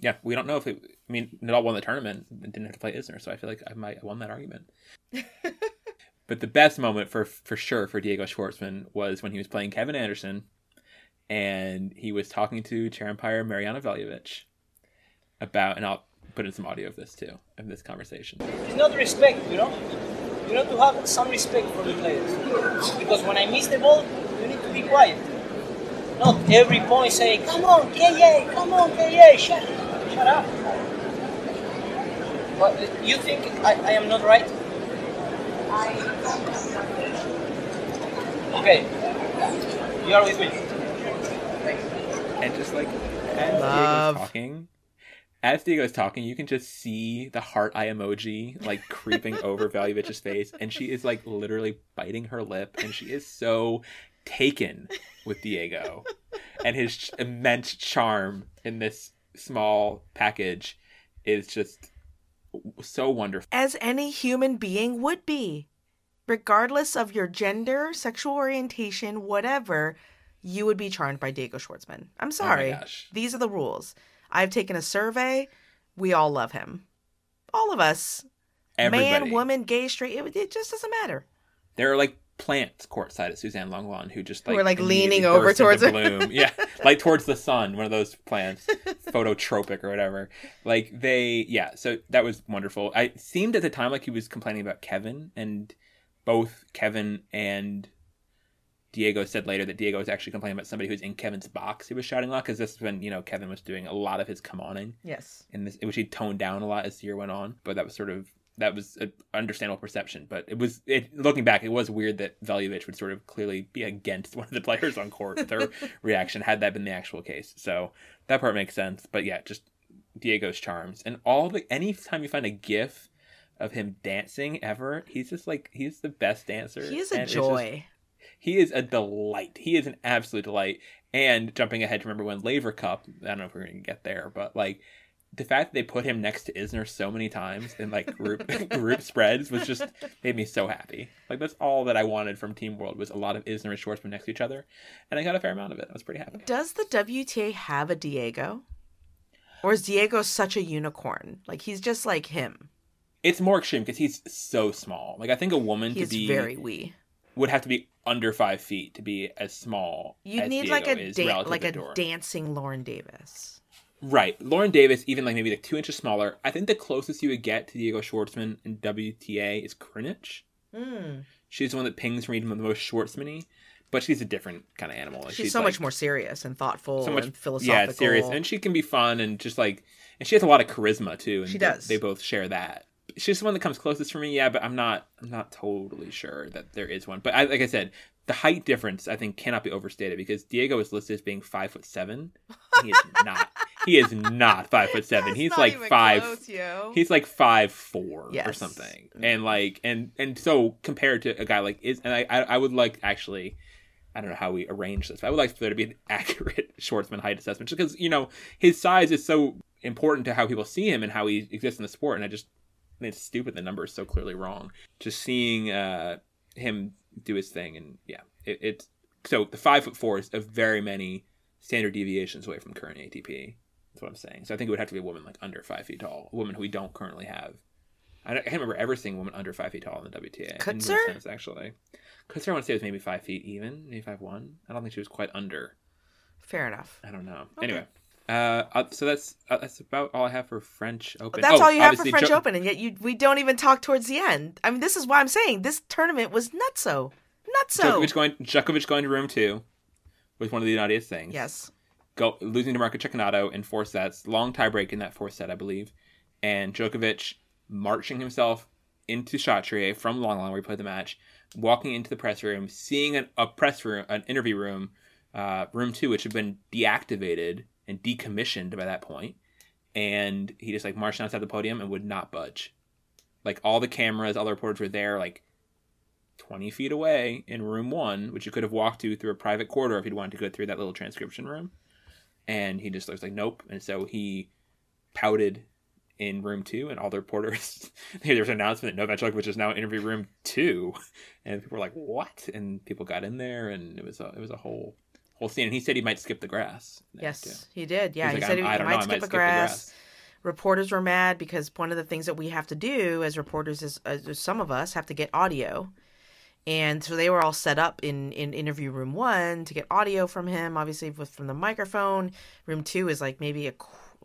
yeah, we don't know if it. I mean, Nadal won the tournament and didn't have to play Isner, so I feel like I might have won that argument. but the best moment for for sure for Diego Schwartzman was when he was playing Kevin Anderson, and he was talking to chair umpire Mariana Veljovic about, and I'll put in some audio of this too, of this conversation. It's not respect, you know. You need to have some respect for the players. Because when I miss the ball, you need to be quiet. Not every point say, come on, KA, come on, KA, shut, shut up. But you think I, I am not right? Okay, you are with me. and just like as Love. Diego's talking, as Diego's talking, you can just see the heart eye emoji like creeping over Veljovic's face, and she is like literally biting her lip, and she is so taken with Diego and his ch- immense charm in this small package is just so wonderful. As any human being would be. Regardless of your gender, sexual orientation, whatever, you would be charmed by Diego Schwartzman. I'm oh sorry. gosh. These are the rules. I've taken a survey. We all love him. All of us. Everybody. Man, woman, gay, straight, it, it just doesn't matter. There are like plants courtside at Suzanne Lenglen who just like Who are, like, leaning over towards her. bloom. yeah, like towards the sun. One of those plants, phototropic or whatever. Like they, yeah. So that was wonderful. I seemed at the time like he was complaining about Kevin, and both Kevin and Diego said later that Diego was actually complaining about somebody who's in Kevin's box. He was shouting a lot because this is when you know Kevin was doing a lot of his come oning Yes. in this, which he toned down a lot as the year went on. But that was sort of that was an understandable perception. But it was it looking back, it was weird that Veljovic would sort of clearly be against one of the players on court with her reaction had that been the actual case. So that part makes sense. But yeah, just Diego's charms and all the anytime you find a GIF of him dancing ever, he's just like he's the best dancer. He is a it's just- joy. he is a delight. He is an absolute delight. And jumping ahead to remember when Laver Cup, I don't know if we're to get there, but like the fact that they put him next to Isner so many times in like group group spreads was just made me so happy. Like that's all that I wanted from Team World was a lot of Isner and Schwartzman next to each other, and I got a fair amount of it. I was pretty happy. Does the WTA have a Diego? Or is Diego such a unicorn? Like he's just like him. It's more extreme because he's so small. Like I think a woman He's to be very wee. would have to be under five feet to be as small. You as need Diego like a relative like a dancing Lauren Davis. Right. Lauren Davis, even like maybe like two inches smaller. I think the closest you would get to Diego Schwartzman in WTA is Krunic. Hmm. She's the one that pings for me the most Schwartzman-y, but she's a different kind of animal. Like, She's, so like, much more serious and thoughtful so much and philosophical. Yeah, serious, and she can be fun and just like, and she has a lot of charisma too. And She they- does. They both share that. She's the one that comes closest for me. Yeah, but I'm not. I'm not totally sure that there is one. But I, like I said, the height difference I think cannot be overstated because Diego is listed as being five foot seven. He is not. he is not five foot seven. He's like five. close. He's like five four or something, and like and and so compared to a guy like is, and I I, would like actually. I don't know how we arrange this. But I would like for there to be an accurate Schwartzman height assessment, just because you know his size is so important to how people see him and how he exists in the sport. And I just I think it's stupid. The number is so clearly wrong. Just seeing uh, him do his thing, and yeah, it, it's so the five foot four is of very many standard deviations away from current ATP. That's what I'm saying. So I think it would have to be a woman like under five feet tall, a woman who we don't currently have. I, don't- I can't remember ever seeing a woman under five feet tall in the WTA. In Kutzer? women's tennis, actually. Kutzer, I want to say was maybe five feet even, maybe five one. I don't think she was quite under. Fair enough. I don't know. Okay. Anyway, uh, uh, so that's uh, that's about all I have for French Open. That's Oh, all you have for French Jo- Open, and yet you we don't even talk towards the end. I mean, this is why I'm saying this tournament was nutso, nutso. Djokovic going Djokovic going to room two was one of the nuttiest things. yes, Go losing to Marco Cecchinato in four sets, long tiebreak in that fourth set, I believe, and Djokovic marching himself into Chatrier from Lenglen Lenglen where he played the match, walking into the press room, seeing an, a press room, an interview room, uh, room two, which had been deactivated and decommissioned by that point, and he just like marched outside the podium and would not budge. Like all the cameras, all the reporters were there, like 20 feet away in room one, which you could have walked to through a private corridor if you'd wanted to go through that little transcription room. And he just looks like, nope. And so he pouted in room two, and all the reporters, there was an announcement that Novak Djokovic is now in interview room two. And people were like, what? And people got in there, and it was a, it was a whole whole scene. And he said he might skip the grass. yes, too. he did. Yeah, he like, said "I'm- he, he might know, skip might skip the grass. grass. Reporters were mad because one of the things that we have to do as reporters is uh, some of us have to get audio. And so they were all set up in, in interview room one to get audio from him, obviously with from the microphone. Room two is like maybe a,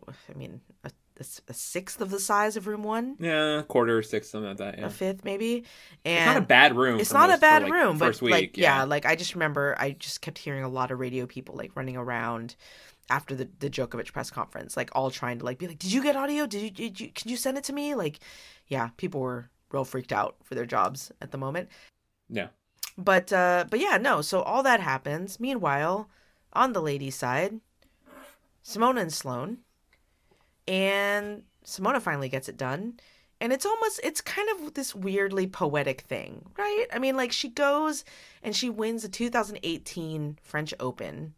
I mean, a, a a sixth of the size of room one, Yeah, quarter, sixth, something like that. Yeah. a fifth maybe. And It's not a bad room. it's not a most- for, bad like, room, first but week. like yeah. like I just remember I just kept hearing a lot of radio people like running around after the the Djokovic press conference, like all trying to like be like, "Did you get audio? Did you did you can you send it to me?" Like, yeah, people were real freaked out for their jobs at the moment. Yeah. But uh but yeah, no, so all that happens. Meanwhile, on the ladies' side, Simona and Sloane and Simona finally gets it done. And it's almost it's kind of this weirdly poetic thing, right? I mean, like she goes and she wins the 2018 French Open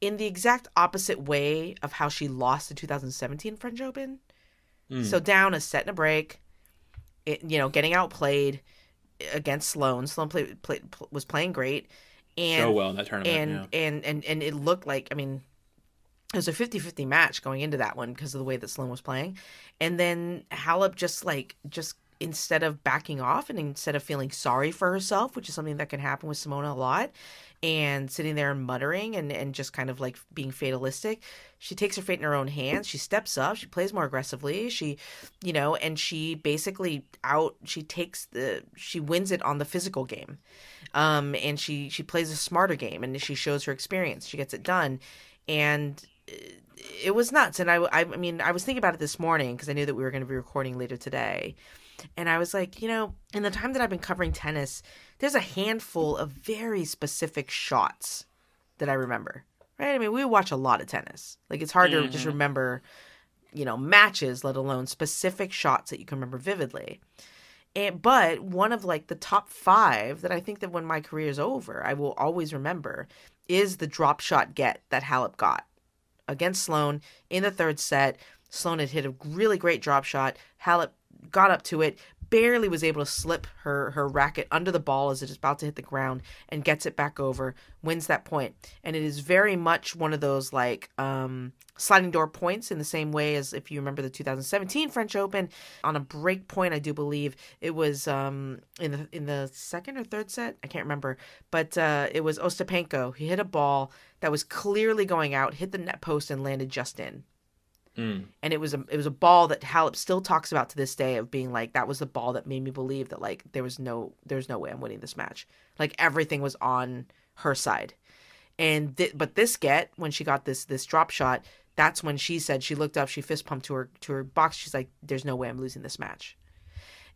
in the exact opposite way of how she lost the 2017 French Open. Mm. So down a set and a break, it, you know, getting outplayed against Sloane. Sloane played, played, was playing great, and so well in that tournament. and, yeah. and and and it looked like I mean it was a 50-50 match going into that one because of the way that Sloane was playing. And then Halep just like just instead of backing off and instead of feeling sorry for herself, which is something that can happen with Simona a lot, and sitting there and muttering and, and just kind of like being fatalistic, she takes her fate in her own hands. She steps up, she plays more aggressively, she you know, and she basically out she takes the she wins it on the physical game. Um and she she plays a smarter game and she shows her experience. She gets it done. And it was nuts. And I, I, I mean, I was thinking about it this morning because I knew that we were going to be recording later today. And I was like, you know, in the time that I've been covering tennis, there's a handful of very specific shots that I remember. Right? I mean, we watch a lot of tennis. Like it's hard to just mm-hmm. remember, you know, matches, let alone specific shots that you can remember vividly. And, but one of like the top five that I think that when my career is over, I will always remember is the drop shot get that Halep got against Sloane in the third set. Sloane had hit a really great drop shot. Halep got up to it, barely was able to slip her her racket under the ball as it is about to hit the ground and gets it back over, wins that point. And it is very much one of those like um sliding door points in the same way as if you remember the 2017 French Open. On a break point I do believe it was um in the in the second or third set? I can't remember. But uh it was Ostapenko. He hit a ball that was clearly going out hit the net post and landed just in Mm. and it was a it was a ball that Halep still talks about to this day of being like that was the ball that made me believe that like there was no there's no way I'm winning this match. Like everything was on her side. And th- but this get when she got this this drop shot, that's when she said she looked up, she fist pumped to her to her box. She's like, "There's no way I'm losing this match."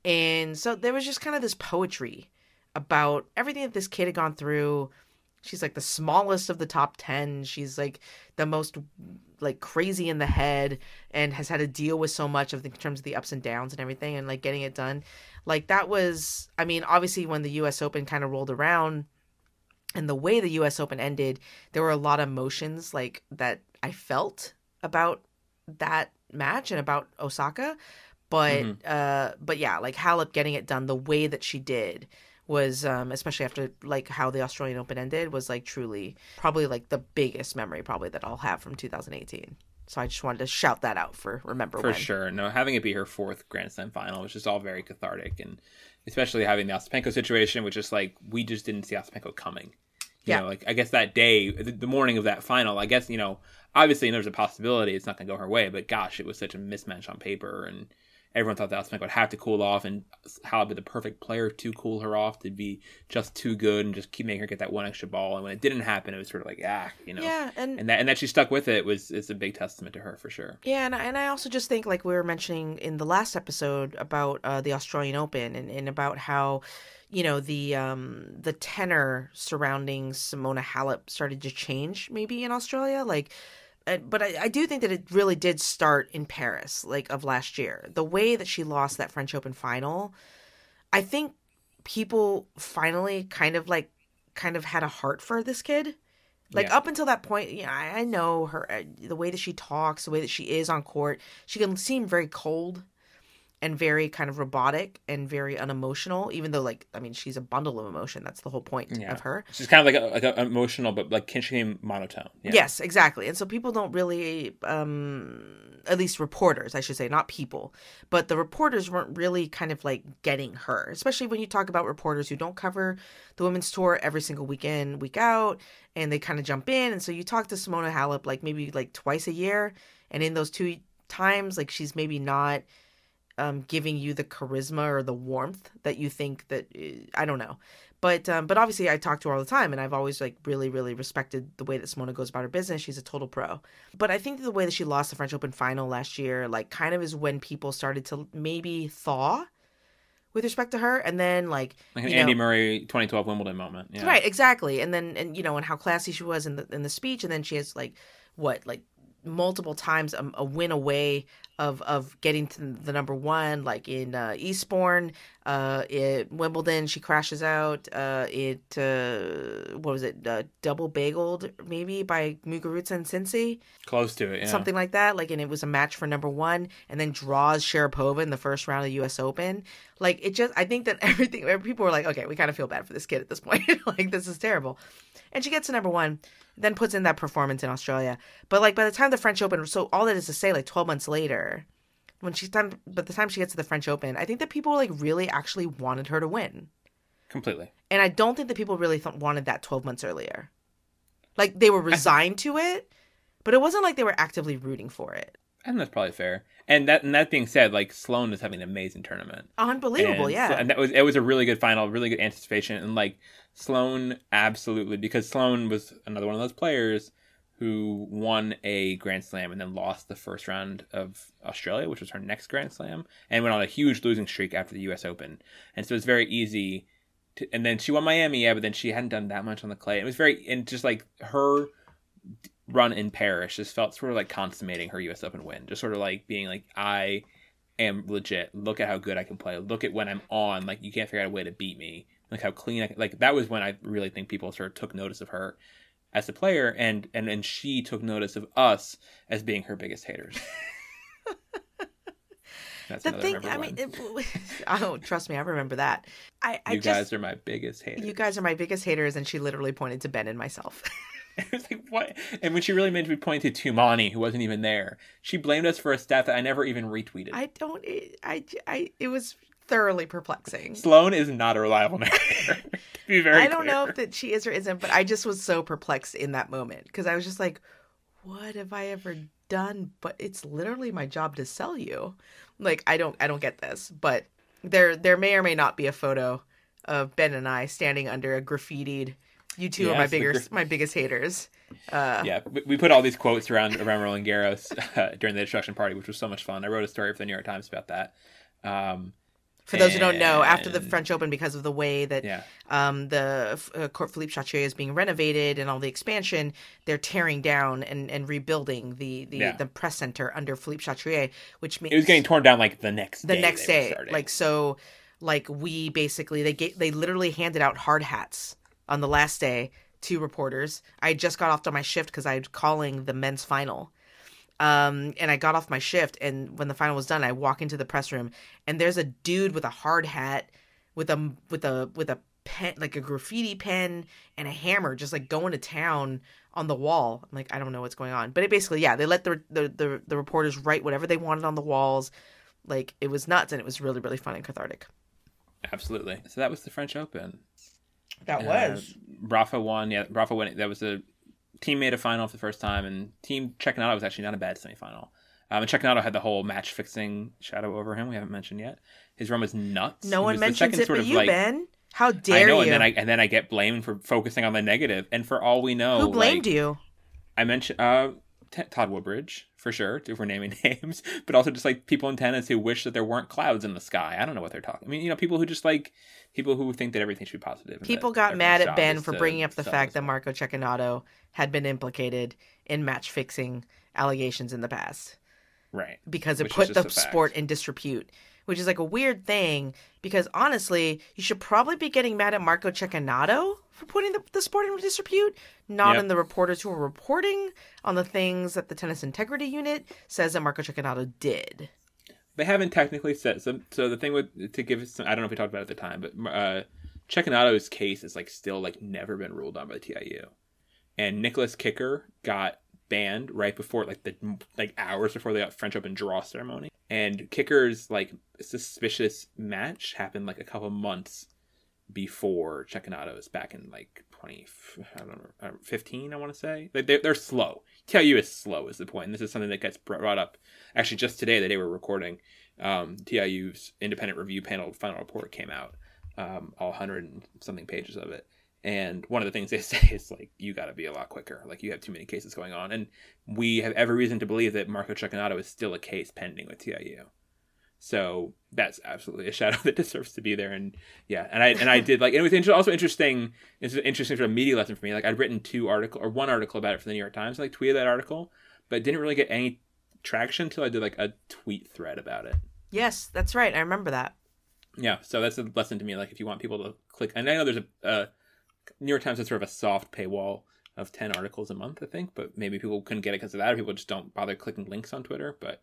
And so there was just kind of this poetry about everything that this kid had gone through. She's like the smallest of the top 10. She's like the most like crazy in the head and has had to deal with so much of the, in terms of the ups and downs and everything and like getting it done. Like that was I mean, obviously when the US Open kind of rolled around and the way the US Open ended, there were a lot of emotions like that I felt about that match and about Osaka. But uh but yeah, like Halep getting it done the way that she did was um especially after like how the Australian Open ended was like truly probably like the biggest memory probably that I'll have from 2018. So I just wanted to shout that out for remember For when. sure. No, having it be her fourth Grand Slam final was just all very cathartic, and especially having the Ostapenko situation, which is like we just didn't see Ostapenko coming. You Yeah. know, like I guess that day, the the morning of that final, I guess you know, obviously there's a possibility it's not going to go her way, but gosh, it was such a mismatch on paper, and everyone thought that Ostapenko would have to cool off, and Halep be the perfect player to cool her off, to be just too good and just keep making her get that one extra ball. And when it didn't happen, it was sort of like ah, you know, Yeah, and and that and that she stuck with it was is a big testament to her for sure. Yeah, and I, and I also just think like we were mentioning in the last episode about uh, the Australian Open and, and about how you know the um the tenor surrounding Simona Halep started to change maybe in Australia like but I, I do think that it really did start in Paris like of last year. The way that she lost that French Open final I think people finally kind of like kind of had a heart for this kid. Like Yeah. up until that point yeah I, I know her uh, the way that she talks the way that she is on court she can seem very cold and very kind of robotic and very unemotional even though like i mean she's a bundle of emotion that's the whole point Yeah. of her She's kind of like a, like a emotional, but like can she came monotone? Yeah. Yes, exactly. And so people don't really, um, at least reporters, I should say, not people, but the reporters weren't really kind of like getting her, especially when you talk about reporters who don't cover the women's tour every single weekend, week out, and they kind of jump in. And so you talk to Simona Halep like maybe like twice a year, and in those two times, like she's maybe not um, giving you the charisma or the warmth that you think that uh, I don't know. But um, but obviously I talk to her all the time, and I've always like really really respected the way that Simona goes about her business. She's a total pro. But I think the way that she lost the French Open final last year, like kind of is when people started to maybe thaw with respect to her, and then like Like an you know- Andy Murray 2012 Wimbledon moment. Yeah. Right, exactly. And then and you know, and how classy she was in the in the speech, and then she has like what like multiple times a, a win away of of getting to the number one, like in uh, Eastbourne, uh, at Wimbledon, she crashes out. Uh, it uh, what was it? Uh, double bageled maybe by Muguruza and Cincy Close to it. Yeah. something like that. Like, and it was a match for number one, and then draws Sharapova in the first round of the U.S. Open. Like, it just, I think that everything, people were like, okay, we kind of feel bad for this kid at this point. like, this is terrible. And she gets to number one, then puts in that performance in Australia. But like, by the time the French Open, so all that is to say, like, 12 months later, when she's done, but the time she gets to the French Open, I think that people like really actually wanted her to win. Completely. And I don't think that people really th- wanted that 12 months earlier. Like they were resigned to it, but it wasn't like they were actively rooting for it. And that's probably fair. And that and that being said, like Sloane is having an amazing tournament. Unbelievable, and yeah. so- and that was it was a really good final, really good anticipation, and like Sloane absolutely because Sloane was another one of those players who won a Grand Slam and then lost the first round of Australia, which was her next Grand Slam, and went on a huge losing streak after the U.S. Open, and so it's very easy. To, and then she won Miami, yeah, but then she hadn't done that much on the clay. It was very and just like her run in Paris just felt sort of like consummating her U.S. Open win, just sort of like being like I am legit. Look at how good I can play. Look at when I'm on. Like you can't figure out a way to beat me. Like how clean. I can, like that was when I really think people sort of took notice of her as a player, and and and she took notice of us as being her biggest haters. That's the thing, I mean, it, oh, trust me, I remember that. I, I you just, guys are my biggest haters. you guys are my biggest haters, and she literally pointed to Ben and myself. It was like what? And when she really meant to be pointing to Tumaini, who wasn't even there, she blamed us for a stat that I never even retweeted. I don't, I, I, it was thoroughly perplexing. Sloane is not a reliable narrator. to be very I don't know if that she is or isn't, but I just was so perplexed in that moment because I was just like, "What have I ever done?" But it's literally my job to sell you. Like I don't, I don't get this. But there, there may or may not be a photo of Ben and I standing under a graffitied. You two are my Yes, bigger, graf- my biggest haters. Uh, Yeah, we, we put all these quotes around around Roland Garros uh, during the destruction party, which was so much fun. I wrote a story for the New York Times about that. Um, For those who don't know, after the French Open, because of the way that yeah, um, the uh, Court Philippe Chatrier is being renovated and all the expansion, they're tearing down and, and rebuilding the the, Yeah. the press center under Philippe Chatrier, which means it was getting torn down like the next day. the day next day. Like so, like we basically they get they literally handed out hard hats on the last day to reporters. I just got off to my shift because I was calling the men's final. Um, and I got off my shift, and when the final was done, I walk into the press room, and there's a dude with a hard hat, with a with a with a pen, like a graffiti pen and a hammer, just like going to town on the wall. I'm like, I don't know what's going on, but it basically, yeah, they let the the the, the reporters write whatever they wanted on the walls. Like it was nuts, and it was really really fun and cathartic. absolutely. So that was the French Open. That Uh, Rafa won. Yeah, Rafa won. That was a Thiem made a final for the first time, and Thiem Cecchinato was actually not a bad semifinal. Um, and Cecchinato had the whole match fixing shadow over him. We haven't mentioned yet. His run was nuts. no one mentions it sort but of, you, like- Ben. How dare I know, you? and then I and then I get blamed for focusing on the negative. And for all we know, Who blamed like, you? I mentioned uh, T- Todd Woodbridge for sure, if we're naming names, but also just like people in tennis who wish that there weren't clouds in the sky. I don't know what they're talking. I mean, you know, people who just like people who think that everything should be positive. People got mad at Ben for bringing up the fact that. Marco Cecchinato had been implicated in match fixing allegations in the past right. because it Which put the sport in disrepute, which is like a weird thing. Because honestly, you should probably be getting mad at Marco Cecchinato for putting the, the sport in disrepute, not Yep. in the reporters who are reporting on the things that the Tennis Integrity Unit says that Marco Cecchinato did. They haven't technically said so. So the thing with to give some, I don't know if we talked about it at the time, but uh, Cecchinato's case is like still like never been ruled on by the TIU, and Nicolas Kicker got banned right before like the like hours before the French Open draw ceremony, and Kicker's like suspicious match happened like a couple months before Cecchinato's back in like 20 I don't know uh, 15 I want to say. Like they're, they're slow. TIU is slow is the point. And this is something that gets brought up actually just today the day we're recording. Um, TIU's independent review panel final report came out um, all 100 and something pages of it and one of the things they say is like you got to be a lot quicker like you have too many cases going on and we have every reason to believe that Marco Cecchinato is still a case pending with TIU so that's absolutely a shadow that deserves to be there. And yeah, and I and I did like it was inter- also interesting. It's an interesting sort of media lesson for me. Like I'd written two article or one article about it for the New York Times. Like tweeted that article, but didn't really get any traction until I did like a tweet thread about it. Yes, that's right. I remember that. Yeah, so that's a lesson to me. Like if you want people to click, and I know there's a, a New York Times has sort of a soft paywall of ten articles a month, I think, but maybe people couldn't get it because of that, or people just don't bother clicking links on Twitter. But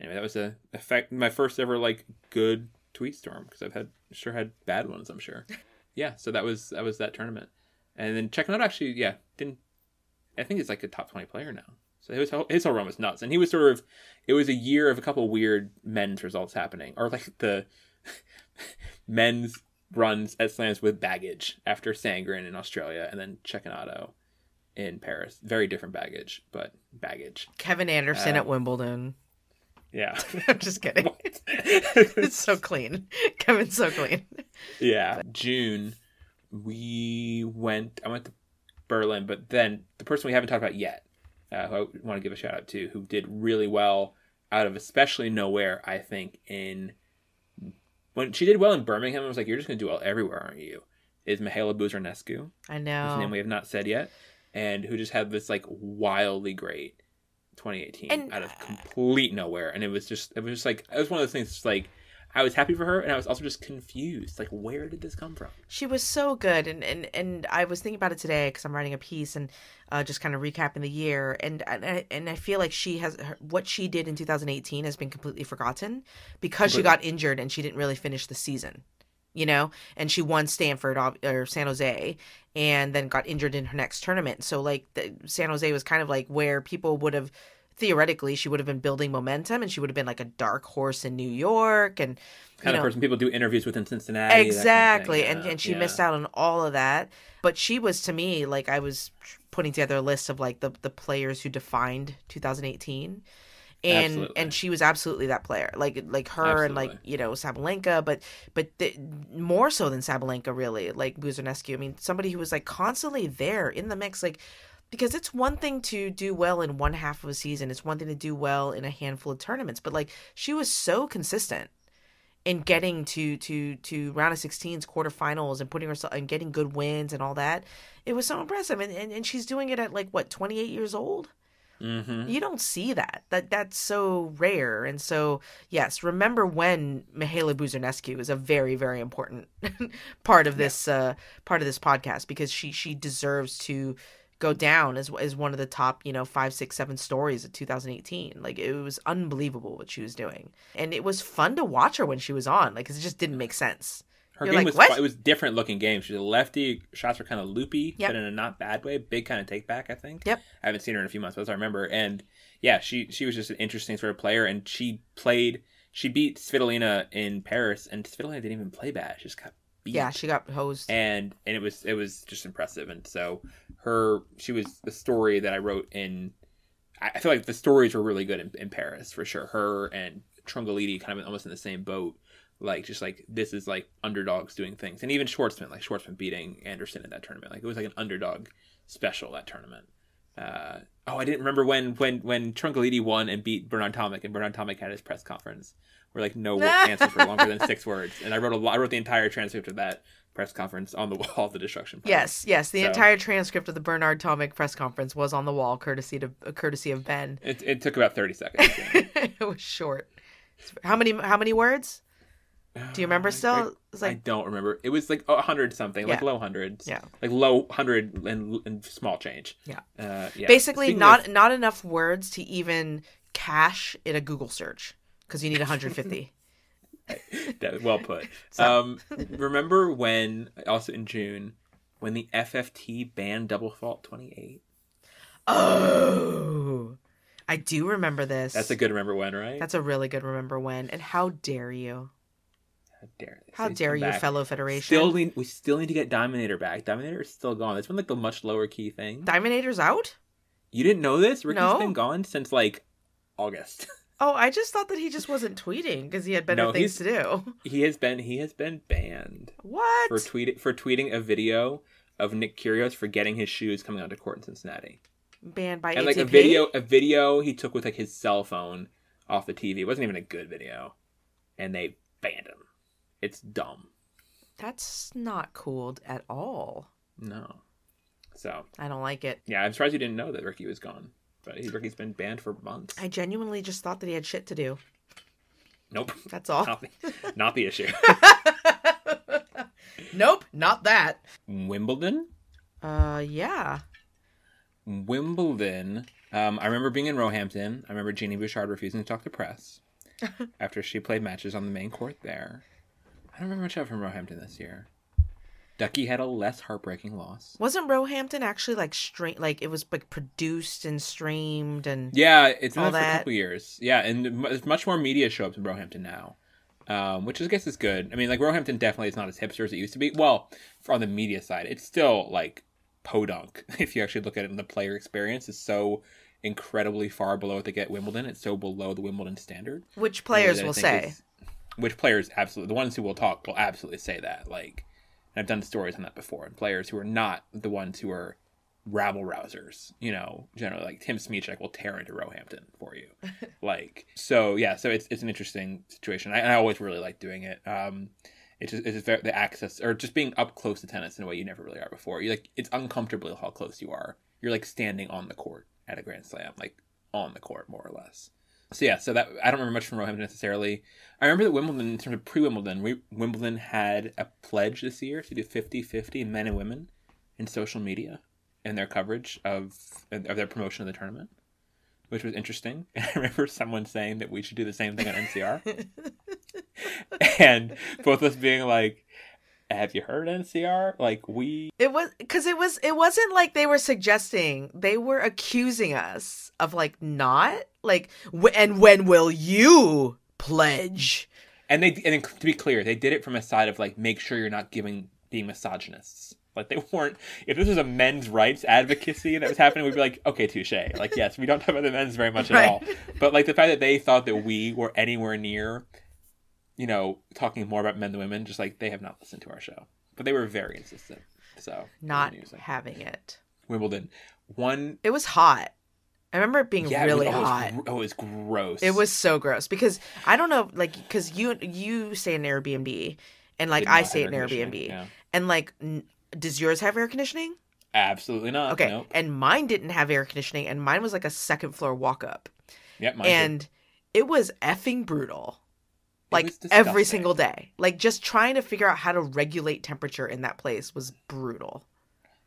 anyway, that was a effect my first ever like good tweet storm because I've had sure had bad ones. I'm sure. Yeah, so that was that was that tournament, and then Cecchinato actually, yeah, didn't I think he's like a top twenty player now. So his whole, his whole run was nuts, and he was sort of it was a year of a couple weird men's results happening, or like the men's runs at slams with baggage after Sandgren in Australia, and then Cecchinato in Paris. Very different baggage, but baggage. Kevin Anderson Uh, at Wimbledon. Yeah. I'm just kidding. it's so clean. Kevin's so clean. yeah. June, we went. I went to Berlin, but then the person we haven't talked about yet, uh, who I want to give a shout out to, who did really well out of especially nowhere, I think in when she did well in Birmingham, I was like, "You're just gonna do well everywhere, aren't you?" Is Mihaela Buzarnescu, I whose know. name we have not said yet, and who just had this like wildly great 2018 And- out of complete nowhere, and it was just it was just like it was one of those things. Just like I was happy for her, and I was also just confused. Like, where did this come from? She was so good, and and and I was thinking about it today because I'm writing a piece and uh, just kind of recapping the year, and and I, and I feel like she has her, what she did in 2018 has been completely forgotten because she got injured and she didn't really finish the season, you know, and she won Stanford or San Jose, and then got injured in her next tournament. So like the, San Jose was kind of like where people would have theoretically she would have been building momentum and she would have been like a dark horse in New York and you Kind know, of person people do interviews with in Cincinnati. that kind of exactly and yeah, and she yeah. missed out on all of that but she was to me like i was putting together a list of like the the players who defined 2018 and Absolutely. and she was absolutely that player like like her and like you know Sabalenka but but the, more so than Sabalenka really like Buzarnescu I mean somebody who was like constantly there in the mix like because it's one thing to do well in one half of a season it's one thing to do well in a handful of tournaments but like she was so consistent in getting to to to round of 16s quarterfinals and putting herself and getting good wins and all that. It was so impressive and and, and she's doing it at like what 28 years old? Mhm. you don't see that. That that's so rare and so yes remember when Mihaela Buzarnescu is a very very important part of this uh part of this podcast because she she deserves to go down as as one of the top you know five six seven stories of 2018 like it was unbelievable what she was doing and it was fun to watch her when she was on like 'cause it just didn't make sense Her You're game like, was "What?" it was different looking game. She's a lefty. Shots were kind of loopy, Yep. but in a not bad way. Big kind of take back, I think. Yep. I haven't seen her in a few months, but I remember, and yeah, she she was just an interesting sort of player, and she played. She beat Svitolina in Paris, and Svitolina didn't even play bad. She just got beat. yeah she got hosed. And and it was it was just impressive. And so her she was the story that i wrote in i feel like the stories were really good in, in paris for sure. Her and Trungelliti kind of almost in the same boat. Like just like this is like underdogs doing things. And even schwartzman like schwartzman beating anderson in that tournament. Like it was like an underdog special that tournament. Uh oh i didn't remember when when when Trungelliti won and beat bernard tomic and bernard tomic had his press conference where like no answers were longer than six words and i wrote a lot i wrote the entire transcript of that press conference on the wall of the destruction Pile. Yes, yes. The So- entire transcript of the Bernard Tomic press conference was on the wall, courtesy to courtesy of Ben. it, it took about 30 seconds yeah. it was short. How many? How many words? Do you remember I- still? I, It's I like don't remember it was like a hundred something like low hundreds Yeah. like low hundred and, and small change Yeah. uh, yeah basically Speaking not of- not enough words to even cache in a Google search because you need 150. That- well put. Um, remember when also in June when the FFT banned double fault twenty eight? oh, I do remember this. That's a good remember when, right? That's a really good remember when. And how dare you? How dare How dare you, back. fellow federation? Still need we still need to get Dominator back. Dominator is still gone. It's been like the much lower key thing. Dominator's out? You didn't know this? Ricky's No. been gone since like August. Oh, I just thought that he just wasn't tweeting because he had better No, things to do. he has been he has been banned What? for tweet for tweeting a video of Nick Kyrgios forgetting his shoes coming onto court in Cincinnati. Banned by and like a video a video he took with like his cell phone off the TV. It wasn't even a good video. And they banned him. It's dumb. That's not cool at all. No. So I don't like it. yeah, I'm surprised you didn't know that Ricky was gone. But he, Ricky's been banned for months. I genuinely just thought that he had shit to do. Nope. That's all. Not the, not the issue. nope, not that. Wimbledon? Uh, yeah. Wimbledon. Um, I remember being in Roehampton. I remember Genie Bouchard refusing to talk to press after she played matches on the main court there. I don't remember much of from Roehampton this year. Duckhee had a less heartbreaking loss. Wasn't Roehampton actually like stream like it was like produced and streamed and Yeah, it's been All there for a that. couple years. Yeah, and there's much more media show up in Roehampton now, um, which I guess is good. I mean, like Roehampton definitely is not as hipster as it used to be. Well, for on the media side, it's still like podunk. If you actually look at it in the player experience, is so incredibly far below what they get at Wimbledon. It's so below the Wimbledon standard. which players will say. is- which players absolutely the ones who will talk will absolutely say that. Like, and I've done stories on that before. And players who are not the ones who are rabble rousers, you know, generally like Tim Smyczek will tear into Roehampton for you. like, so yeah, so it's it's an interesting situation. I, I always really like doing it. Um, it's just it's just very, the access or just being up close to tennis in a way you never really are before. You like it's uncomfortable how close you are. You're like standing on the court at a Grand Slam, like on the court more or less. So yeah, so that I don't remember much from Roehampton necessarily. I remember that Wimbledon, in terms of pre-Wimbledon, we, Wimbledon had a pledge this year to do 50-50 men and women in social media and their coverage of of their promotion of the tournament, which was interesting. And I remember someone saying that we should do the same thing on NCR, and both of us being like, "Have you heard NCR? Like we It was because it was it wasn't like they were suggesting they were accusing us of like not like w- and when will you pledge? and they and to be clear, they did it from a side of like make sure you're not giving being misogynists. Like they weren't. If this was a men's rights advocacy that was happening, we'd be like, okay, touche. Like yes, we don't talk about the men's very much at Right. all. But like the fact that they thought that we were anywhere near, you know, talking more about men than women, just like they have not listened to our show. But they were very insistent. So Not having it. Wimbledon. One. It was hot. I remember it being Yeah, really it was hot. oh, it was gross. It was so gross because I don't know, like, because you you stay in Airbnb, and like Did I stay in an air conditioning, Airbnb, yeah. and like, n- does yours have air conditioning? absolutely not. Okay, Nope. and mine didn't have air conditioning, and mine was like a second floor walk up, Yep. mine did. and it was effing brutal. Like every single day, like just trying to figure out how to regulate temperature in that place was brutal.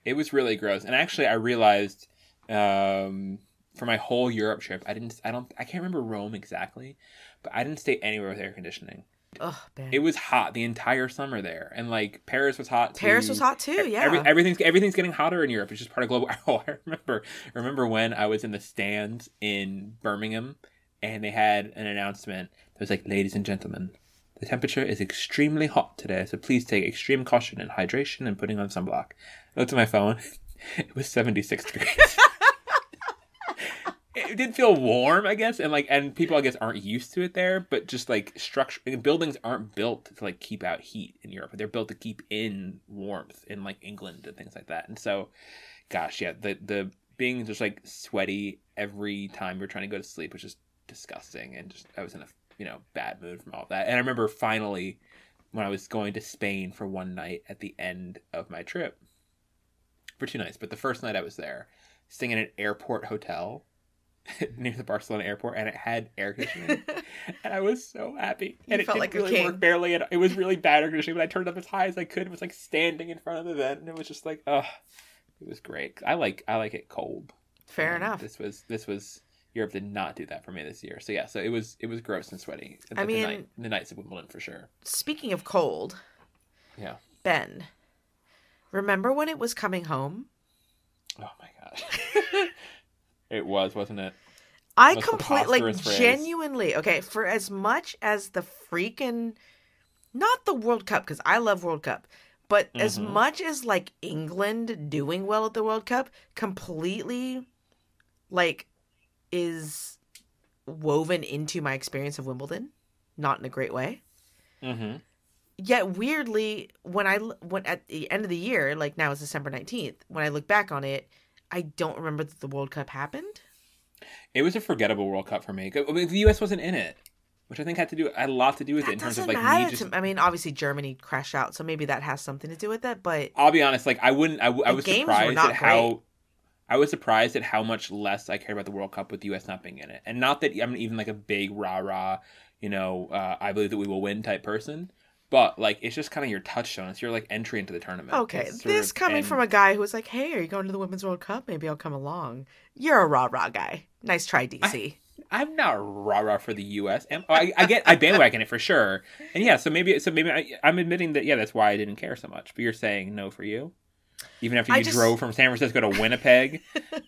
It was really gross. And actually, I realized um, for my whole Europe trip, I didn't. I don't. I can't remember Rome exactly, but I didn't stay anywhere with air conditioning. Ugh. It was hot the entire summer there, and like Paris was hot. Too. Paris was hot too. Yeah, Every, everything's everything's getting hotter in Europe. It's just part of global. Oh, I remember. I remember when I was in the stands in Birmingham, and they had an announcement that was like, "Ladies and gentlemen, the temperature is extremely hot today, so please take extreme caution in hydration and putting on sunblock." I looked at my phone. It was seventy six degrees. it did feel warm, I guess, and like, and people, I guess, aren't used to it there. But just like structure, buildings aren't built to like keep out heat in Europe. They're built to keep in warmth in like England and things like that. And so, gosh, yeah, the the being just like sweaty every time you're trying to go to sleep was just disgusting, and just I was in a you know bad mood from all that. And I remember finally when I was going to Spain for one night at the end of my trip for two nights, but the first night I was there, staying in an airport hotel near the Barcelona airport, and it had air conditioning, and I was so happy. You and it felt didn't like a really king. work barely, it was really bad air conditioning. But I turned it up as high as I could. It was like standing in front of the vent, and it was just like, oh, it was great. I like I like it cold. Fair And enough. This was this was Europe did not do that for me this year. So yeah, so it was it was gross and sweaty. I the mean- night, the nights of Wimbledon for sure. Speaking of cold, Yeah. Ben, remember when it was coming home? Oh my gosh. it was, wasn't it? I completely, like, phrase. genuinely, okay, for as much as the freaking, not the World Cup, because I love World Cup, but as Mhm. much as, like, England doing well at the World Cup completely, like, is woven into my experience of Wimbledon, not in a great way. Mm-hmm. Yet weirdly, when I, when at the end of the year, like now it's December nineteenth, when I look back on it, I don't remember that the World Cup happened. It was a forgettable World Cup for me. I mean, The U.S. wasn't in it, which I think had to do had a lot to do with it in terms of like me just. I mean, obviously Germany crashed out, so maybe that has something to do with it. But I'll be honest. Like I wouldn't. I, I was surprised at how. great. I was surprised at how much less I cared about the World Cup with the U.S. not being in it, and not that I'm even like a big rah rah, you know, uh, I believe that we will win type person. But like, it's just kind of your touchstone. It's your like entry into the tournament. okay, It's this coming and- from a guy who was like, "Hey, are you going to the Women's World Cup? Maybe I'll come along." You're a rah rah guy. Nice try, DC. I'm not rah rah for the U.S. Am- I, I get I bandwagon it for sure, and yeah. So maybe so maybe I, I'm admitting that yeah, that's why I didn't care so much. But you're saying no for you, even after you just- drove from San Francisco to Winnipeg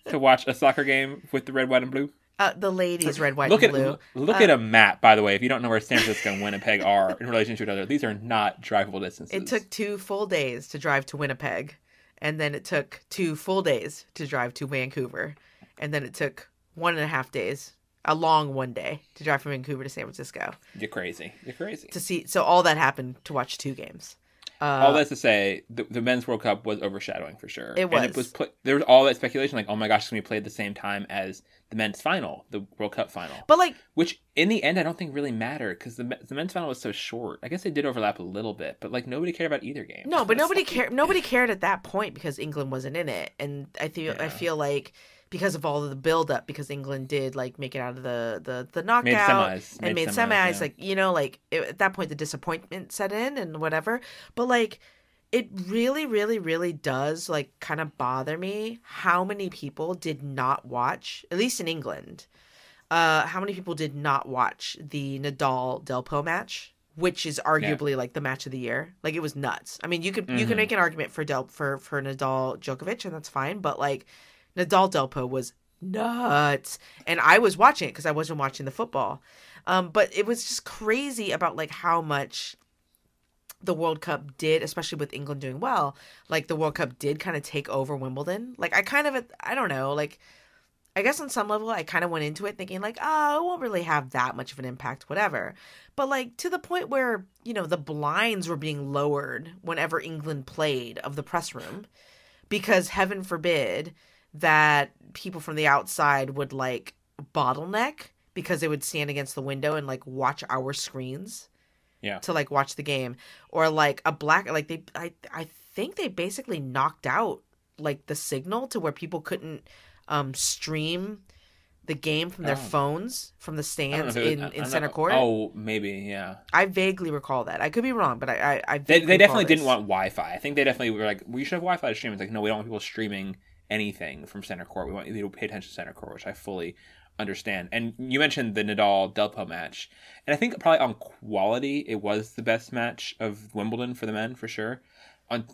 to watch a soccer game with the red, white, and blue. Uh, the ladies, red, white, look and at blue. look Uh, at a map, by the way. If you don't know where San Francisco and Winnipeg are in relation to each other, these are not drivable distances. It took two full days to drive to Winnipeg, and then it took two full days to drive to Vancouver, and then it took one and a half days, a long one day, to drive from Vancouver to San Francisco You're crazy. You're crazy. to see. So all that happened to watch two games. Uh, all that's to say, the, the men's World Cup was overshadowing for sure. It And was. it was put. There was all that speculation, like, oh my gosh, it's gonna be played at the same time as the men's final, the World Cup final. but like, Which, in the end, I don't think really mattered because the the men's final was so short. I guess they did overlap a little bit, but like nobody cared about either game. no, but nobody cared. Nobody cared at that point because England wasn't in it, and I feel I feel like because of all of the build up because England did like make it out of the the the knockout semis. and Made made semis, semis yeah. like you know like it, at that point the disappointment set in and whatever but like it really really really does like kind of bother me how many people did not watch at least in England uh how many people did not watch the Nadal Delpo match which is arguably like the match of the year. Like it was nuts. I mean you could you Mhm. can make an argument for Del for for Nadal Djokovic and that's fine but like Nadal Delpo was nuts and I was watching it cuz I wasn't watching the football. Um but it was just crazy about like how much the World Cup did, especially with England doing well, like the World Cup did kind of take over Wimbledon. Like I kind of, I don't know, like I guess on some level I kind of went into it thinking like, oh, it won't really have that much of an impact, whatever. But like to the point where you know the blinds were being lowered whenever England played of the press room, because heaven forbid that people from the outside would like bottleneck because they would stand against the window and like watch our screens Yeah. to like watch the game or like a black like they I I think they basically knocked out like the signal to where people couldn't um stream the game from their Oh. phones from the I don't know stands who- in in center know. court. Oh, maybe, yeah. I vaguely recall that. I could be wrong, but I I, I They, they definitely recall didn't want Wi-Fi. I think they definitely were like, we should have Wi-Fi to stream. It's like, no, we don't want people streaming anything from center court. We want you to pay attention to center court, which I fully understand. And you mentioned the Nadal Delpo match, and I think probably on quality, it was the best match of Wimbledon for the men for sure. On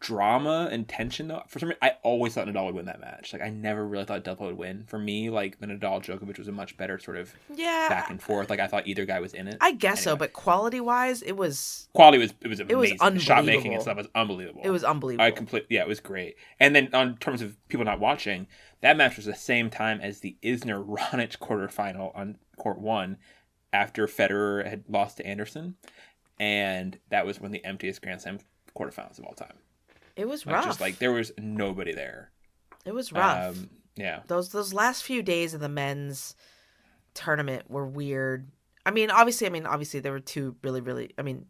drama and tension, though, for some reason, I always thought Nadal would win that match. Like, I never really thought Delpo would win. For me, like the Nadal Djokovic was a much better sort of Yeah, back and forth. Like, I thought either guy was in it. I guess so, but quality wise, it was quality was it was amazing. was The shot making unbelievable. and stuff was unbelievable. it was unbelievable. I completely yeah, it was great. And then on terms of people not watching, that match was the same time as the Isner Raonic quarterfinal on court one, after Federer had lost to Anderson, and that was one of the emptiest Grand Slam quarterfinals of all time. it was Like rough. just like there was nobody there. it was rough. Um, yeah. those those last few days of the men's tournament were weird. I mean, obviously, I mean, obviously there were two really, really. I mean,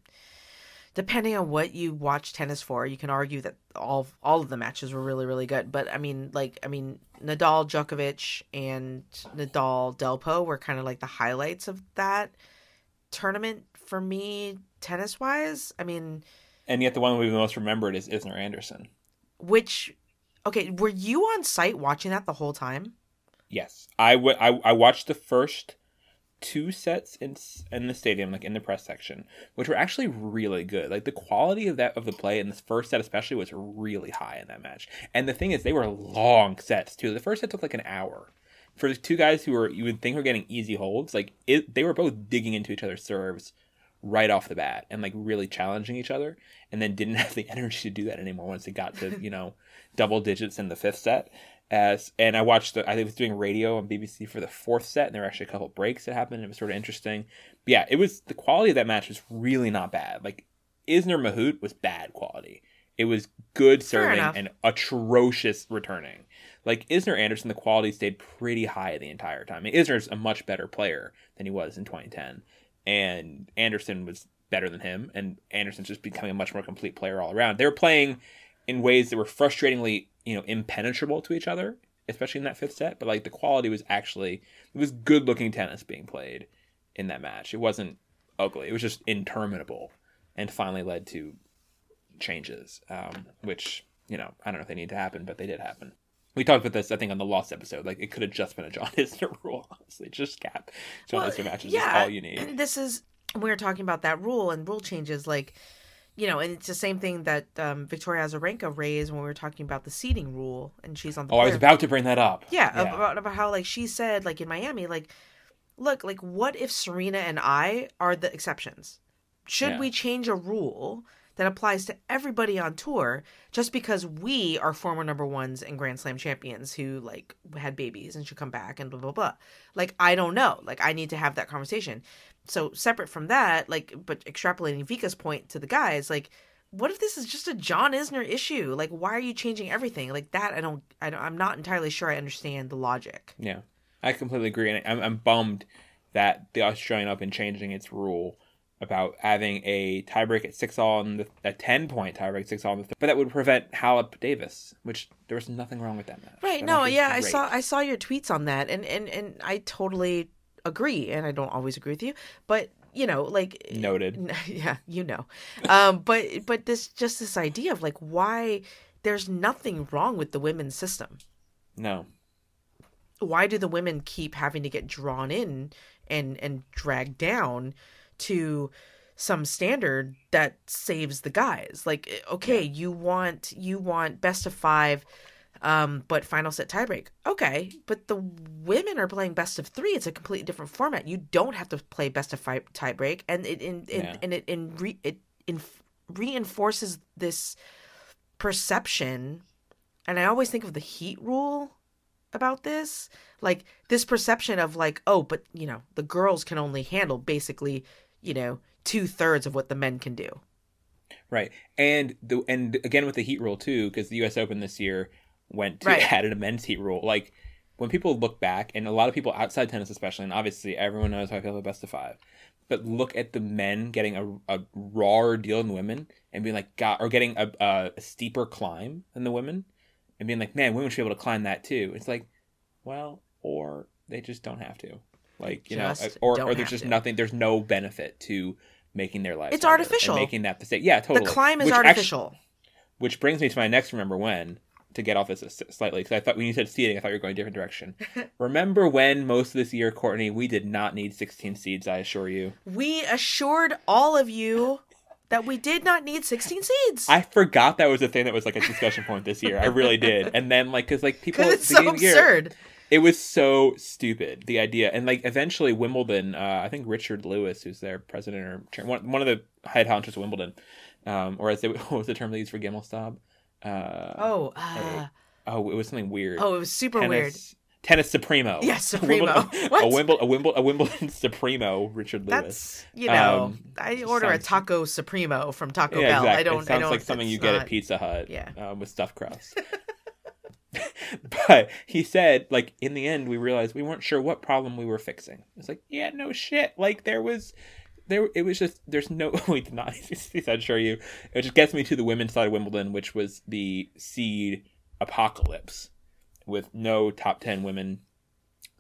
depending on what you watch tennis for, you can argue that all all of the matches were really, really good. But I mean, like, I mean, Nadal, Djokovic, and Nadal, Delpo were kind of like the highlights of that tournament for me, tennis wise. I mean, And yet the one we most remembered is Isner Anderson. which, okay, were you on site watching that the whole time? Yes, I wa- I I watched the first two sets in in the stadium, like in the press section, which were actually really good. Like the quality of that of the play in this first set, especially, was really high in that match. And the thing is, they were long sets too. The first set took like an hour. For the two guys who were you would think were getting easy holds, like it, they were both digging into each other's serves right off the bat and like really challenging each other, and then didn't have the energy to do that anymore once they got to you know double digits in the fifth set. As and I watched the I was doing radio on BBC for the fourth set, and there were actually a couple breaks that happened. It was sort of interesting. But yeah, it was the quality of that match was really not bad. Like Isner Mahut was bad quality. It was good serving and atrocious returning. Like Isner Anderson, the quality stayed pretty high the entire time. I mean, Isner's a much better player than he was in 2010, and Anderson was better than him, and Anderson's just becoming a much more complete player all around. They were playing in ways that were frustratingly, you know, impenetrable to each other, especially in that fifth set. But like the quality was actually it was good looking tennis being played in that match. It wasn't ugly. It was just interminable, and finally led to changes, um, which you know I don't know if they need to happen, but they did happen. We talked about this, I think, on the lost episode. Like it could have just been a John Isner rule, honestly. Just cap John Well, Isner matches yeah, is all you need. This is we're talking about that rule and rule changes, like you know, and it's the same thing that um, Victoria Azarenka raised when we were talking about the seating rule, and she's on the. Oh, I was about to bring that up. Yeah, About, about how like she said like in Miami, like, look, like what if Serena and I are the exceptions? Should Yeah. we change a rule that applies to everybody on tour just because we are former number ones and Grand Slam champions who like had babies and should come back and blah blah blah? Like I don't know. Like I need to have that conversation. So separate from that, like but extrapolating Vika's point to the guys, like what if this is just a John Isner issue? Like why are you changing everything? Like that I don't I don't I'm not entirely sure I understand the logic. Yeah, I completely agree, and I'm, I'm bummed that the Australian Open changing its rule about having a tiebreak at six all and the, a ten point tiebreak six all, the th- but that would prevent Halep Davis, which there was nothing wrong with that match. Right. That No, yeah, I saw I saw your tweets on that and and and I totally agree and I don't always agree with you, but you know, like Noted. Yeah, you know. Um but but this just this idea of like why there's nothing wrong with the women's system. No, Why do the women keep having to get drawn in and and dragged down to some standard that saves the guys? Like eh, okay, you want you want best of 5 um, but final set tiebreak. Okay, but the women are playing best of three. It's a completely different format. You don't have to play best of five tiebreak, and it in, in, Yeah. and it in re, it in, reinforces this perception. And I always think of the heat rule about this, like this perception of like, oh, but you know, the girls can only handle basically, you know, two thirds of what the men can do. right, and the and again with the heat rule too, because the U.S. Open this year went to Right. added a men's heat rule. Like when people look back, and a lot of people outside tennis, especially, and obviously everyone knows how I feel about best of five, but look at the men getting a, a rawer deal than women, and being like, God, or getting a, a steeper climb than the women, and being like, man, women should be able to climb that too. It's like, well, or they just don't have to. Like you Just know, or or there's just to. nothing. There's no benefit to making their lives. It's artificial. making that the same. Yeah, totally. The climb is Which artificial. which brings me to my next remember when to get off this slightly because I thought when you said seeding, I thought you were going a different direction. remember when most of this year, Courtney, we did not need 16 seeds. I assure you. We assured all of you that we did not need 16 seeds. I forgot that was a thing that was like a discussion point this year. I really did. And then like because like people Because it's so the year, absurd. It was so stupid the idea, and like eventually Wimbledon. Uh, I think Richard Lewis, who's their president or one, one of the head honchos of Wimbledon, um, or as they, what was the term they used for Gimelstob? Uh, Oh, uh, oh, it was something weird. oh, it was super weird. tennis, Tennis Supremo. Yeah, Supremo. Wimbledon, What? a Wimbledon, a Wimbledon, a Wimbledon Supremo. Richard Lewis. That's you know, Um, I order a taco supremo from Taco yeah, Bell. exactly. I don't. It sounds I don't. like something you it's get not- at Pizza Hut. Yeah. um, with stuffed crust. but he said, like in the end, we realized we weren't sure what problem we were fixing. It's like, yeah, no shit. Like there was, there it was just there's no. We did not. Sure you. It just gets me to the women's side of Wimbledon, which was the seed apocalypse, with no top ten women.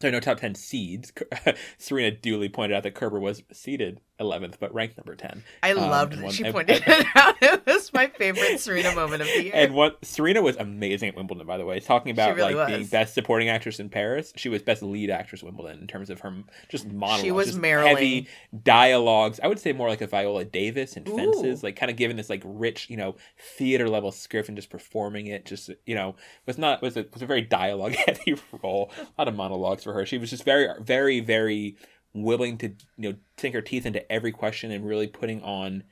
Sorry, no top ten seeds. Serena duly pointed out that Kerber was seeded 11th, but ranked number 10. I Um, loved that one- she pointed and- it out. It was my favorite Serena moment of the year. And what Serena was amazing at Wimbledon, by the way. Talking about really like was. being best supporting actress in Paris, she was best lead actress at Wimbledon in terms of her just monologues. was just Marilyn. heavy dialogues. I would say more like a Viola Davis in Ooh. Fences, like kind of giving this like rich, you know, theater level script and just performing it. Just you know, was not was a was a very dialogue heavy role. A lot of monologues for her. She was just very very very willing to you know sink her teeth into every question and really putting on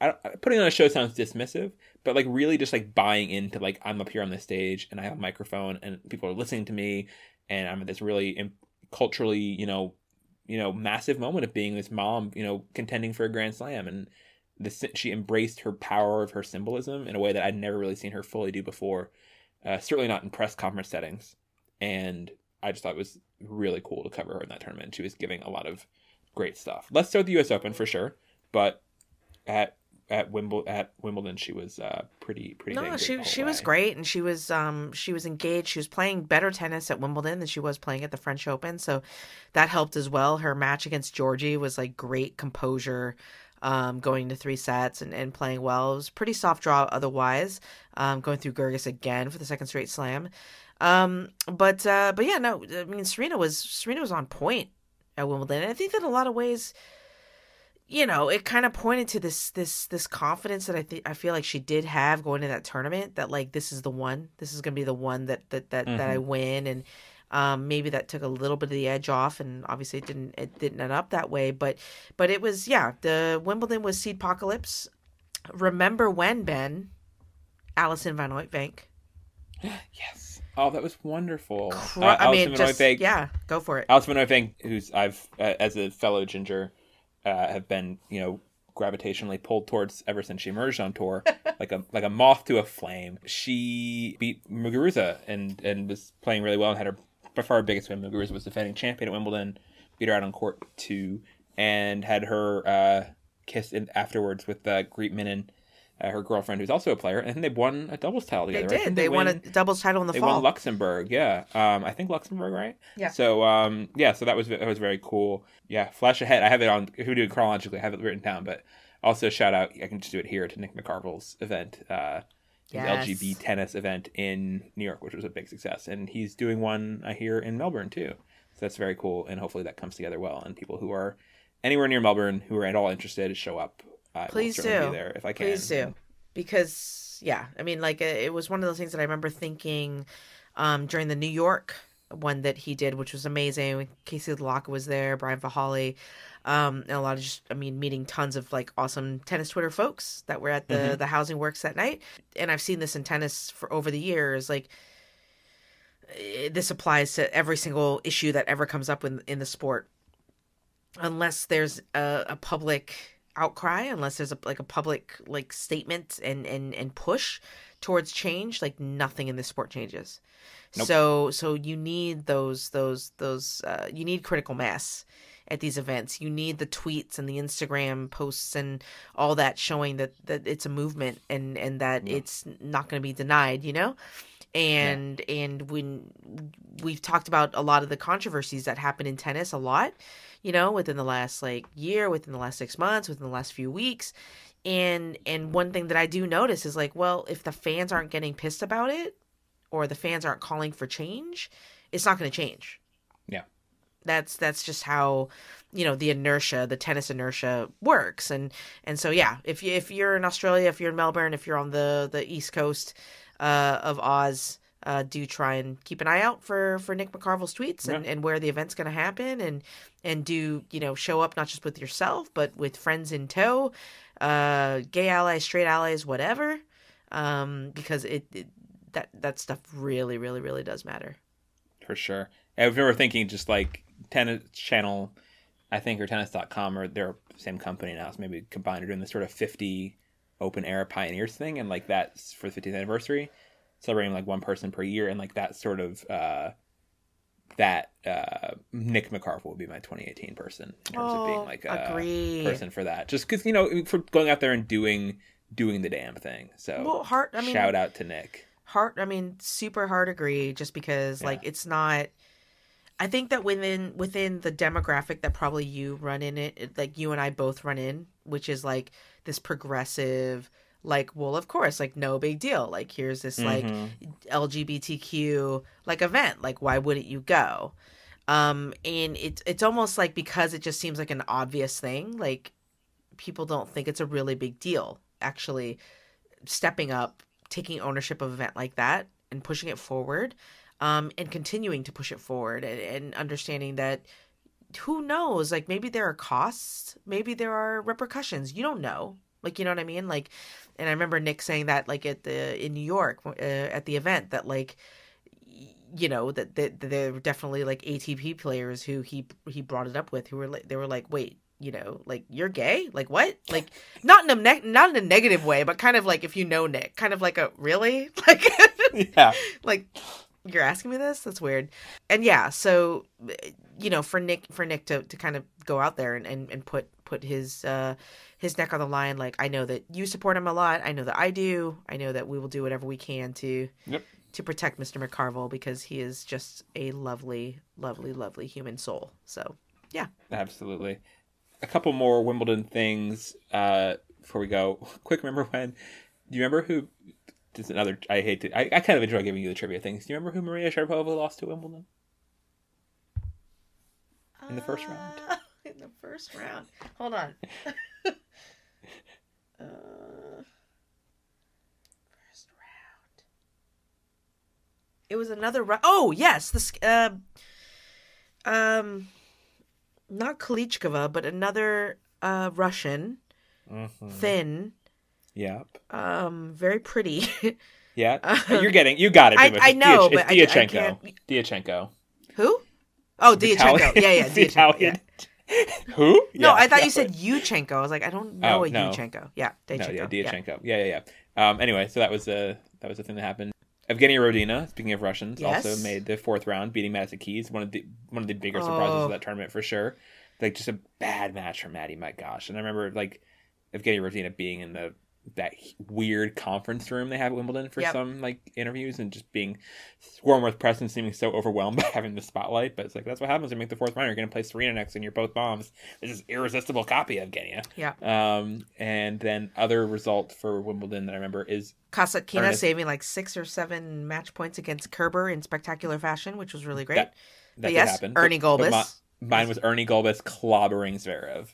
I putting on a show sounds dismissive, but like really just like buying into like I'm up here on the stage and I have a microphone and people are listening to me and I'm at this really culturally, you know, you know, massive moment of being this mom, you know, contending for a grand slam and this she embraced her power of her symbolism in a way that I'd never really seen her fully do before. Uh, certainly not in press conference settings, and I just thought it was really cool to cover her in that tournament. She was giving a lot of great stuff. Let's start the U.S. Open for sure, but at at Wimbledon at Wimbledon she was uh, pretty pretty. no, she she was great, and she was um she was engaged. She was playing better tennis at Wimbledon than she was playing at the French Open, so that helped as well. Her match against Giorgi was like great composure, um, going to three sets and, and playing well. It was pretty soft draw otherwise. Um, going through Goerges again for the second straight slam. Um, but uh, but yeah, no, I mean Serena was Serena was on point at Wimbledon, and I think that in a lot of ways you know, it kind of pointed to this this this confidence that I think I feel like she did have going to that tournament that like this is the one. This is going to be the one that that that, that I win and um maybe that took a little bit of the edge off and obviously it didn't it didn't end up that way, but but it was yeah, the Wimbledon was seed apocalypse. Remember when Ben Alison Van Uytvanck Yes. Oh, that was wonderful. Cru- Uh, I mean just yeah, go for it. Van Uytvanck, who's I've uh, as a fellow ginger, uh, have been you know gravitationally pulled towards ever since she emerged on tour, like a like a moth to a flame. She beat Muguruza and and was playing really well and had her by far her biggest win. Muguruza was defending champion at Wimbledon, beat her out on court two, and had her uh, kissed in afterwards with uh, Greet Minnen, uh, her girlfriend, who's also a player, and they won a doubles title They together. I did. think They, won a doubles title in the They fall. won Luxembourg, yeah. Um, I think Luxembourg, right? Yeah. So, um, yeah. So that was that was very cool. Yeah. Flash ahead. I have it on. If we do it chronologically, I have it written down. But also shout out. I can just do it here to Nick McCarville's event. Uh, his Yes. LGB tennis event in New York, which was a big success, and he's doing one I hear in Melbourne too. So that's very cool, and hopefully that comes together well. And people who are anywhere near Melbourne who are at all interested, show up. I Please do. Be there if I can. Please do. Because yeah, I mean, like uh, it was one of those things that I remember thinking um, during the New York one that he did, which was amazing. Casey LaLocca was there, Brian Fahali, um, and a lot of just, I mean, meeting tons of like awesome tennis Twitter folks that were at the Mhm. the Housing Works that night. And I've seen this in tennis for over the years, like. eh, This applies to every single issue that ever comes up in in the sport, unless there's a, a public outcry unless there's a like a public like statement and and and push towards change like nothing in this sport changes Nope. so so you need those those those uh, you need critical mass at these events you need the tweets and the instagram posts and all that showing that that it's a movement and and that Yeah. it's not going to be denied you know and and when we've talked about a lot of the controversies that happen in tennis a lot you know within the last like year within the last six months within the last few weeks. And and one thing that i do notice is like well if the fans aren't getting pissed about it or the fans aren't calling for change it's not going to change. Yeah. that's that's just how you know the inertia the tennis inertia works. And and so yeah if you if you're in australia if you're in melbourne if you're on the the east coast uh of oz uh, do try and keep an eye out for for Nick McCarville's tweets and, Yeah. and where the event's going to happen and and do you know show up not just with yourself but with friends in tow, uh, gay allies, straight allies, whatever, um, because it, it that that stuff really really really does matter. for sure. I remember thinking just like tennis channel, I think or tennis.com or they're same company now, so maybe combined are doing this sort of 50 open air pioneers thing. And like that's for the 50th anniversary, celebrating like one person per year. And like that sort of, uh, that uh, Nick McCarville would be my 2018 person in terms of being Oh, like a agree. person for that. Just because, you know, for going out there and doing doing the damn thing. So Well, heart. I mean, shout out to Nick. heart i mean super hard agree just because like it's not i think that within within the demographic that probably you run in it like you and i both run in which is like this progressive like well of course like no big deal. Like here's this like Mhm. lgbtq like event. Like why wouldn't you go? Um and it's it's almost like because it just seems like an obvious thing like people don't think it's a really big deal actually stepping up taking ownership of an event like that and pushing it forward um and continuing to push it forward and, and understanding that who knows? Like maybe there are costs maybe there are repercussions. You don't know. Like you know what i mean? Like and i remember nick saying that like at the in new york uh, at the event that like you know that, that, that there were definitely like atp players who he he brought it up with who were like they were like wait you know like you're gay? Like what? Like not in a ne- not in a negative way but kind of like if you know nick kind of like a really? Like Yeah. like you're asking me this that's weird and yeah so you know for nick for nick to, to kind of go out there and, and, and put put his uh his neck on the line like i know that you support him a lot i know that i do i know that we will do whatever we can to Yep. to protect mr mccarville because he is just a lovely lovely lovely human soul so yeah. Absolutely. A couple more Wimbledon things uh, before we go. Quick, remember when? Do you remember who? Just another. I hate to. I, I kind of enjoy giving you the trivia things. Do you remember who Maria Sharapova lost to Wimbledon? In the first round. Uh, in the first round hold on uh, first round it was another oh yes this uh, um not Kalichkova, but another uh Russian, Mm-hmm. thin, Yep. um, very pretty. Yeah. You're getting. You got it. I- I know, Diach- but I it's Diatchenko. Diatchenko. Who? Oh, Diatchenko. Yeah, yeah, Diatchenko. Yeah. Who? No, Yeah, I thought you said Yuchenko. I was like, I don't know Oh, a no. Yuchenko. Yeah, Diatchenko. yeah, yeah. Diatchenko. Yeah, yeah, yeah. Um, anyway, so that was a that was the thing that happened. Evgeny Rodina, speaking of Russians, Yes. also made the fourth round, beating Madison Keys. One of the one of the bigger surprises Oh. of that tournament for sure. Like just a bad match for Maddie. My gosh, and I remember like Evgeny Rodina being in the that weird conference room they have at Wimbledon for Yep. some like interviews and just being swarmed with press and seeming so overwhelmed by having the spotlight. But it's like that's what happens when you make the fourth round. You're going to play Serena next, and you're both bombs. This is irresistible copy of Genia. Yeah. Um, and then other result for Wimbledon that I remember is Kasatkina Ernest- saving like six or seven match points against Kerber in spectacular fashion, which was really great. That- that but yes, happen. Ernie But- but Gulbis. mine was Ernie Gulbis clobbering Zverev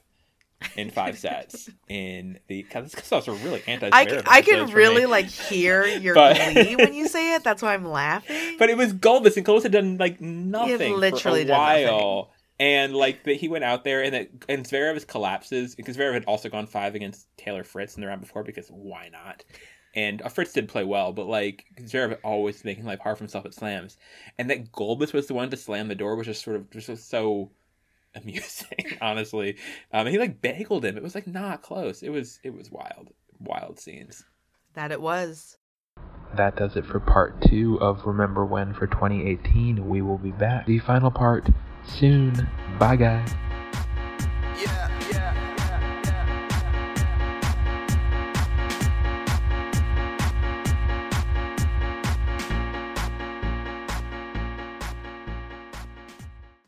in five sets in the. because this stuff's a really anti. I, I can really like hear your But- glee when you say it. That's why I'm laughing. But it was Gulbis, and Gulbis had done like nothing literally for a done nothing. while. And like that, he went out there, and that and Zverev's collapses because Zverev had also gone five against Taylor Fritz in the round before because why not? And uh, Fritz did play well, but like Zverev always making life hard for himself at slams, and that Gulbis was the one to slam the door which is sort of just was so amusing, honestly. Um, he like bageled him. It was like not close. It was it was wild, wild scenes. that it was. That does it for part two of Remember When for 2018. We will be back. The final part soon. Bye, guys.